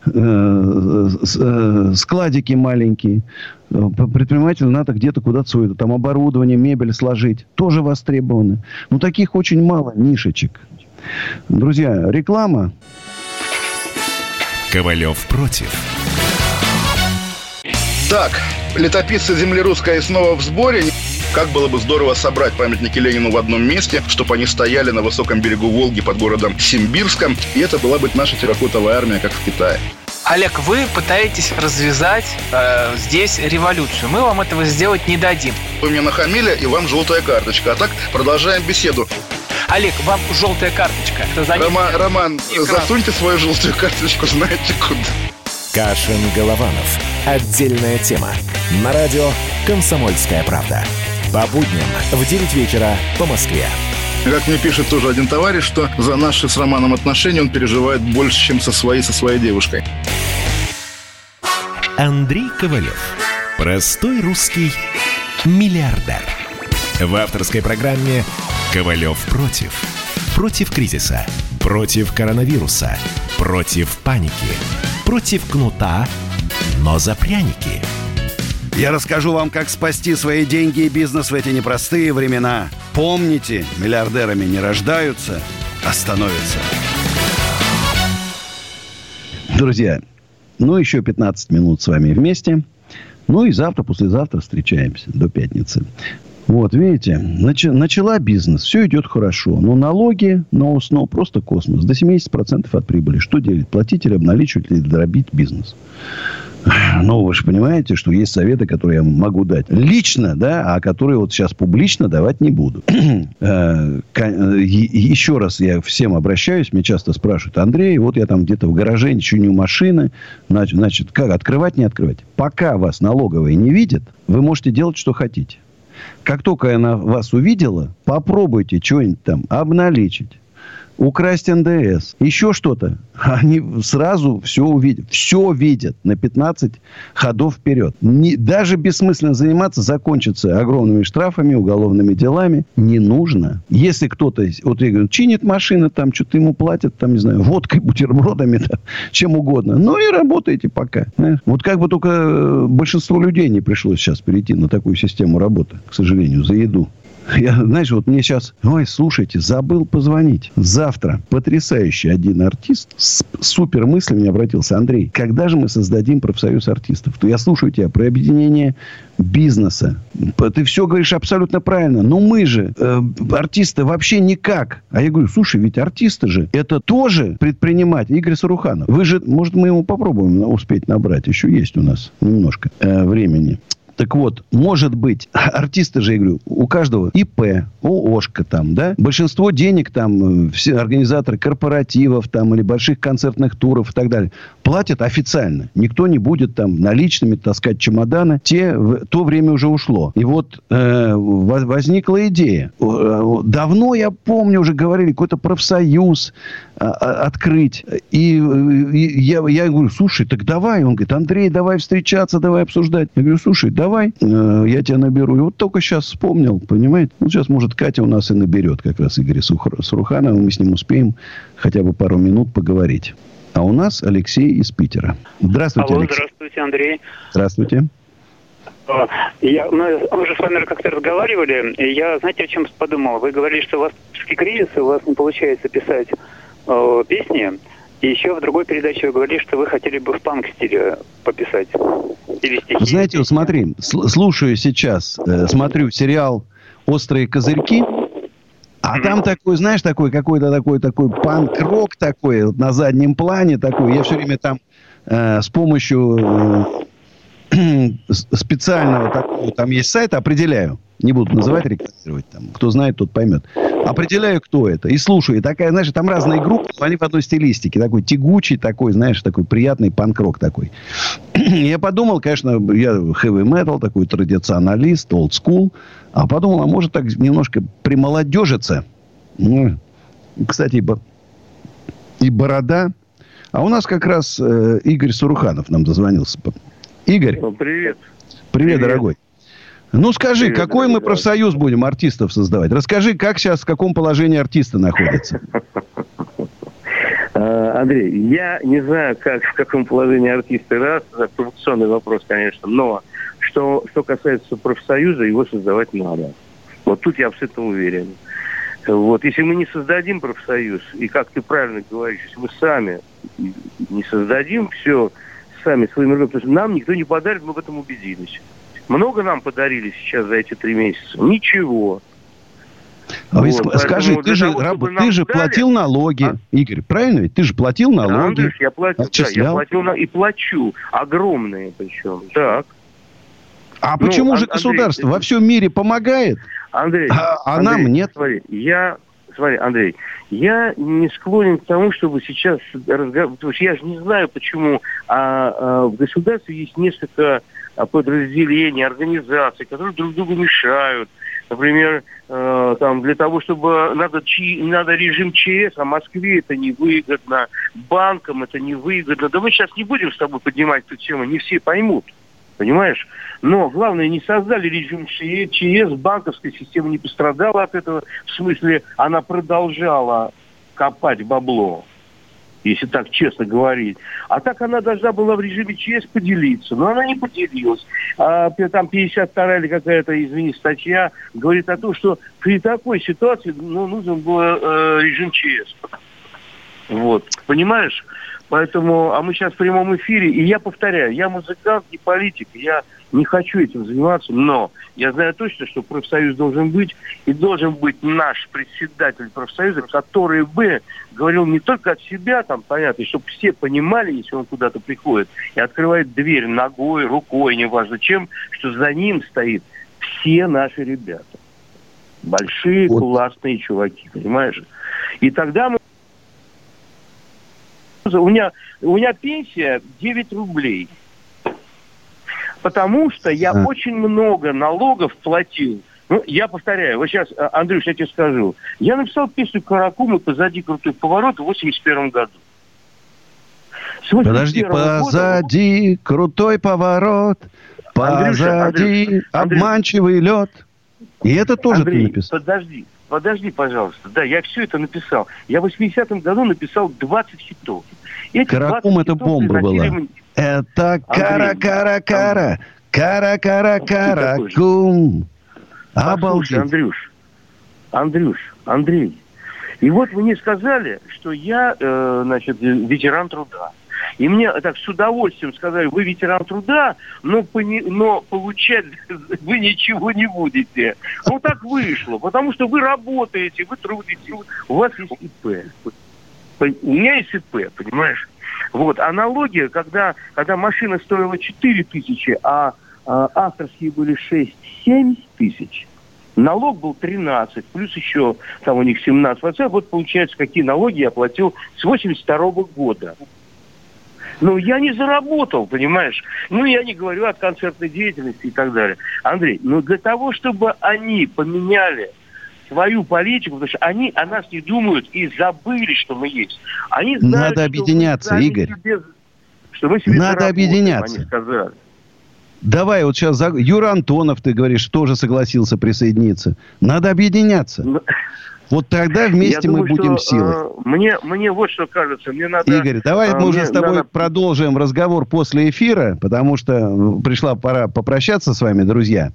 Э, э, складики маленькие. Предпринимателю надо где-то куда-то свое там оборудование, мебель сложить. Тоже востребованы. Но таких очень мало нишечек. Друзья, реклама. Ковалев против. Так, летописцы земли русской снова в сборе. Как было бы здорово собрать памятники Ленину в одном месте, чтобы они стояли на высоком берегу Волги под городом Симбирском, и это была бы наша терракотовая армия, как в Китае. Олег, вы пытаетесь развязать э, здесь революцию. Мы вам этого сделать не дадим. Вы мне нахамили, и вам желтая карточка. А так продолжаем беседу. Олег, вам желтая карточка. За Рома, Роман, экран. засуньте свою желтую карточку, знаете куда. Кашин-Голованов. Отдельная тема. На радио «Комсомольская правда». По будням в 9 вечера по Москве. Как мне пишет тоже один товарищ, что за наши с Романом отношения он переживает больше, чем со своей, со своей девушкой. Андрей Ковалев. Простой русский миллиардер. В авторской программе «Ковалев против». Против кризиса. Против коронавируса. Против паники. Против кнута, но за пряники – я расскажу вам, как спасти свои деньги и бизнес в эти непростые времена. Помните, миллиардерами не рождаются, а становятся. Друзья, ну еще 15 минут с вами вместе. Ну и завтра, послезавтра встречаемся до пятницы. Вот, видите, нач, начала бизнес, все идет хорошо. Но налоги, но сно, просто космос. До 70% от прибыли. Что делать? Платить или обналичивать, или дробить бизнес? Ну, вы же понимаете, что есть советы, которые я могу дать лично, да, а которые вот сейчас публично давать не буду. Э, еще раз я всем обращаюсь, мне часто спрашивают, Андрей, вот я там где-то в гараже, ничего не у машины, значит, как, открывать, не открывать? Пока вас налоговые не видят, вы можете делать, что хотите. Как только она вас увидела, попробуйте что-нибудь там обналичить украсть НДС, еще что-то. Они сразу все увидят. Все видят на 15 ходов вперед. Не, даже бессмысленно заниматься закончится огромными штрафами, уголовными делами. Не нужно. Если кто-то, вот я говорю, чинит машины, там что-то ему платят, там, не знаю, водкой, бутербродами, там, чем угодно. Ну и работайте пока. Знаешь? Вот как бы только э, большинству людей не пришлось сейчас перейти на такую систему работы, к сожалению, за еду. Я, знаешь, вот мне сейчас... Ой, слушайте, забыл позвонить. Завтра потрясающий один артист с супер мыслями обратился. Андрей, когда же мы создадим профсоюз артистов? То я слушаю тебя про объединение бизнеса. Ты все говоришь абсолютно правильно. Но мы же, э, артисты, вообще никак. А я говорю, слушай, ведь артисты же, это тоже предприниматель. Игорь Саруханов. Вы же, может, мы ему попробуем успеть набрать. Еще есть у нас немножко э, времени. Так вот, может быть, артисты же, я говорю, у каждого ИП, ООшка там, да, большинство денег там, э, все организаторы корпоративов там или больших концертных туров и так далее, платят официально. Никто не будет там наличными таскать чемоданы. Те, в, то время уже ушло. И вот э, возникла идея. Э, давно, я помню, уже говорили, какой-то профсоюз открыть. И, и я, я говорю, слушай, так давай. Он говорит, Андрей, давай встречаться, давай обсуждать. Я говорю, слушай, давай, э, я тебя наберу. И вот только сейчас вспомнил, понимаете? Ну, сейчас, может, Катя у нас и наберет как раз Игоря Суруханова. Мы с ним успеем хотя бы пару минут поговорить. А у нас Алексей из Питера. Здравствуйте, Алло, Алексей. здравствуйте, Андрей. Здравствуйте. А, Я, мы, мы же с вами как-то разговаривали, и я, знаете, о чем подумал? Вы говорили, что у вас кризис, у вас не получается писать э, песни, и еще в другой передаче вы говорили, что вы хотели бы в панк-стиле пописать. Или стихи. Знаете, вот смотри, сл- слушаю сейчас, э, смотрю сериал «Острые козырьки», а там такой, знаешь, такой какой-то такой такой панк-рок такой вот на заднем плане такой. Я все время там э, с помощью э, специального такого, там есть сайт, определяю. Не буду называть, рекламировать там. Кто знает, тот поймет. Определяю, кто это. И слушаю. И такая, знаешь, там разные группы, но они в одной стилистике. Такой тягучий, такой, знаешь, такой приятный панк-рок такой. Я подумал, конечно, я heavy metal, такой традиционалист, old school. А подумал, а может так немножко примолодежиться. Ну, кстати, и, бо- и борода. А у нас как раз э, Игорь Суруханов нам дозвонился. Игорь, Ну, Привет. привет, дорогой. Ну, скажи, Привет, какой мы профсоюз будем артистов создавать? Расскажи, как сейчас, в каком положении артисты находятся? А, Андрей, я не знаю, как, в каком положении артисты раз, это провокационный вопрос, конечно, но что, что касается профсоюза, его создавать надо. Вот тут я абсолютно уверен. Вот, если мы не создадим профсоюз, и как ты правильно говоришь, если мы сами не создадим все сами своими руками, потому что нам никто не подарит, мы в этом убедились. Много нам подарили сейчас за эти три месяца? Ничего. А вы Вот, ск- скажи, ты же, того, раб- ты же дали- платил налоги, Игорь, правильно ведь? Ты же платил Да, налоги, Андрюш, я платил, да, я отчислял. платил на- и плачу. Огромные причем. Так. А Ну, почему же Ан- Андрей, государство ты- во всем мире помогает? Андрей, А- а Андрей, нам нет. Смотри, я, смотри, Андрей, я не склонен к тому, чтобы сейчас разговаривать, я же не знаю, почему а, а, в государстве есть несколько а, подразделений, организаций, которые друг другу мешают. Например, э, там для того, чтобы надо, чи- надо режим ЧС, а Москве это невыгодно, банкам это невыгодно. Да мы сейчас не будем с тобой поднимать эту тему, не все поймут. Понимаешь? Но главное, не создали режим ЧС, банковская система не пострадала от этого. В смысле, она продолжала копать бабло, если так честно говорить. А так она должна была в режиме ЧС поделиться. Но она не поделилась. А, там 52 или какая-то, извини, статья говорит о том, что при такой ситуации ну, нужен был э, режим ЧС. Вот, понимаешь? Поэтому, а мы сейчас в прямом эфире, и я повторяю, я музыкант, не политик, я не хочу этим заниматься, но я знаю точно, что профсоюз должен быть, и должен быть наш председатель профсоюза, который бы говорил не только от себя, там, понятно, чтобы все понимали, если он куда-то приходит, и открывает дверь ногой, рукой, неважно чем, что за ним стоит все наши ребята. Большие, классные чуваки, понимаешь? И тогда мы у меня, у меня пенсия 9 рублей. Потому что я очень много налогов платил Ну, я повторяю, вот сейчас, а, Андрюш, я тебе скажу. Я написал песню «Каракумы» позади крутой поворот в 81 году. Подожди, позади года... крутой поворот, позади Андрюша, обманчивый Андрюша. лед. И это тоже Андрей, ты написал. подожди, подожди, пожалуйста. Да, я все это написал. Я в 80-м году написал 20 хитов. Каракум это бомба была. Мне... Это кара-кара-кара, кара-кара-кара-кум. Обалдеть. Андрюш, Андрюш, Андрей. И вот мне сказали, что я, э, значит, ветеран труда. И мне так с удовольствием сказали, вы ветеран труда, но, пони, но получать вы ничего не будете. Ну так вышло, потому что вы работаете, вы трудитесь, у вас есть ИП. У меня есть ИП, понимаешь? Вот, аналогия, когда, когда машина стоила 4 тысячи, а, а авторские были 6-7 тысяч, налог был 13, плюс еще там у них 17%. Вот получается, какие налоги я платил с 82 -го года. Ну, я не заработал, понимаешь? Ну, я не говорю от концертной деятельности и так далее. Андрей, ну для того, чтобы они поменяли свою политику, потому что они о нас не думают и забыли, что мы есть. Они знают, Надо объединяться, мы Игорь. Себе, что мы себе Надо объединяться. Они сказали. Давай, вот сейчас Юра Антонов, ты говоришь, тоже согласился присоединиться. Надо объединяться. Ну, вот тогда вместе Я мы думаю, будем что, силой. Э, мне, мне вот что кажется. Мне надо, Игорь, давай э, мы уже с тобой надо... продолжим разговор после эфира, потому что э, пришла пора попрощаться с вами, друзья.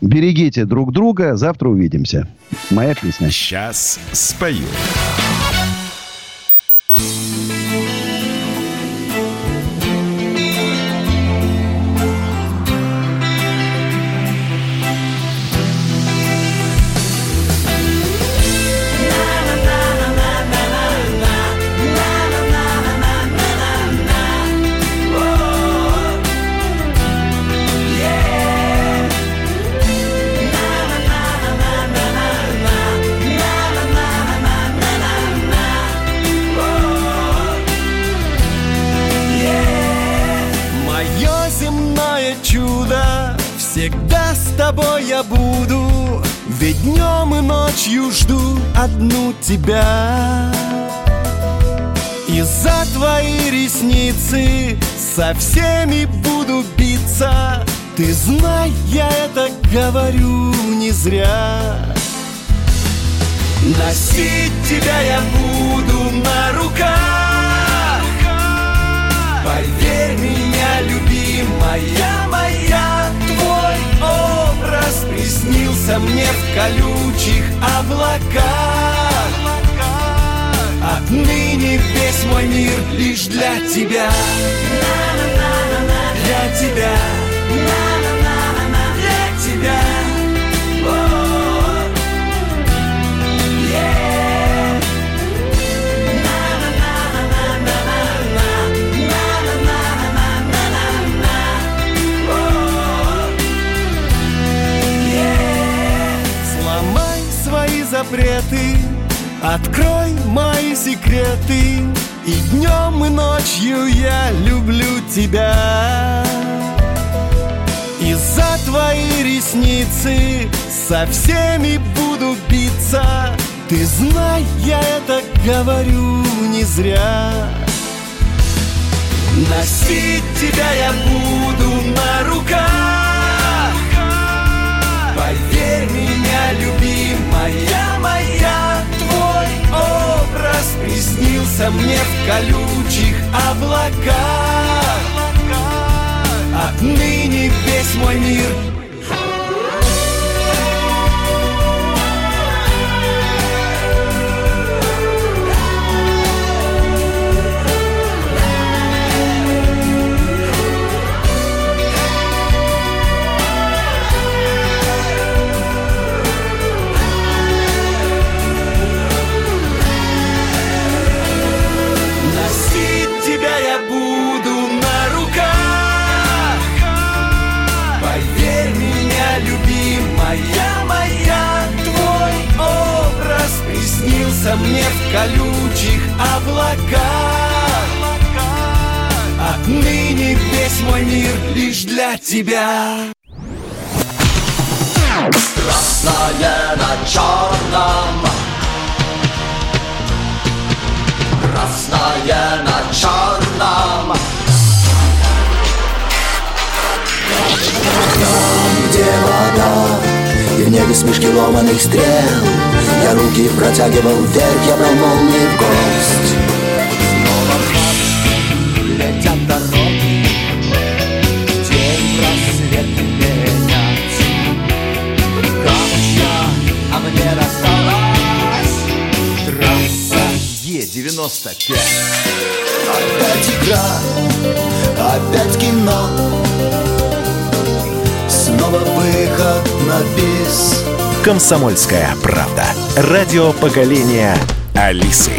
Берегите друг друга. Завтра увидимся. Моя песня. Сейчас спою. Одну тебя. И за твои ресницы со всеми буду биться. Ты знай, я это говорю не зря. Носить тебя я буду на руках. Поверь меня, любимая колючих облаках. Отныне весь мой мир лишь для тебя. Для тебя запреты. Открой мои секреты И днем, и ночью я люблю тебя. И за твои ресницы Со всеми буду биться. Ты знай, я это говорю не зря. Носить тебя я буду на руках. Поверь меня, любимая приснился мне в колючих облаках. Отныне весь мой мир Снился мне в колючих облаках. Отныне весь мой мир лишь для тебя. Красное на черном. Красное на черном. Там, где вода небе смешки ломаных стрел. Я руки протягивал вверх Я брал молнии в гость. Снова летят дороги День рассвет менять Камочка, а мне досталась Трасса Е-95 Опять игра, опять кино Снова выход на бис «Комсомольская правда». Радио поколения Алисы.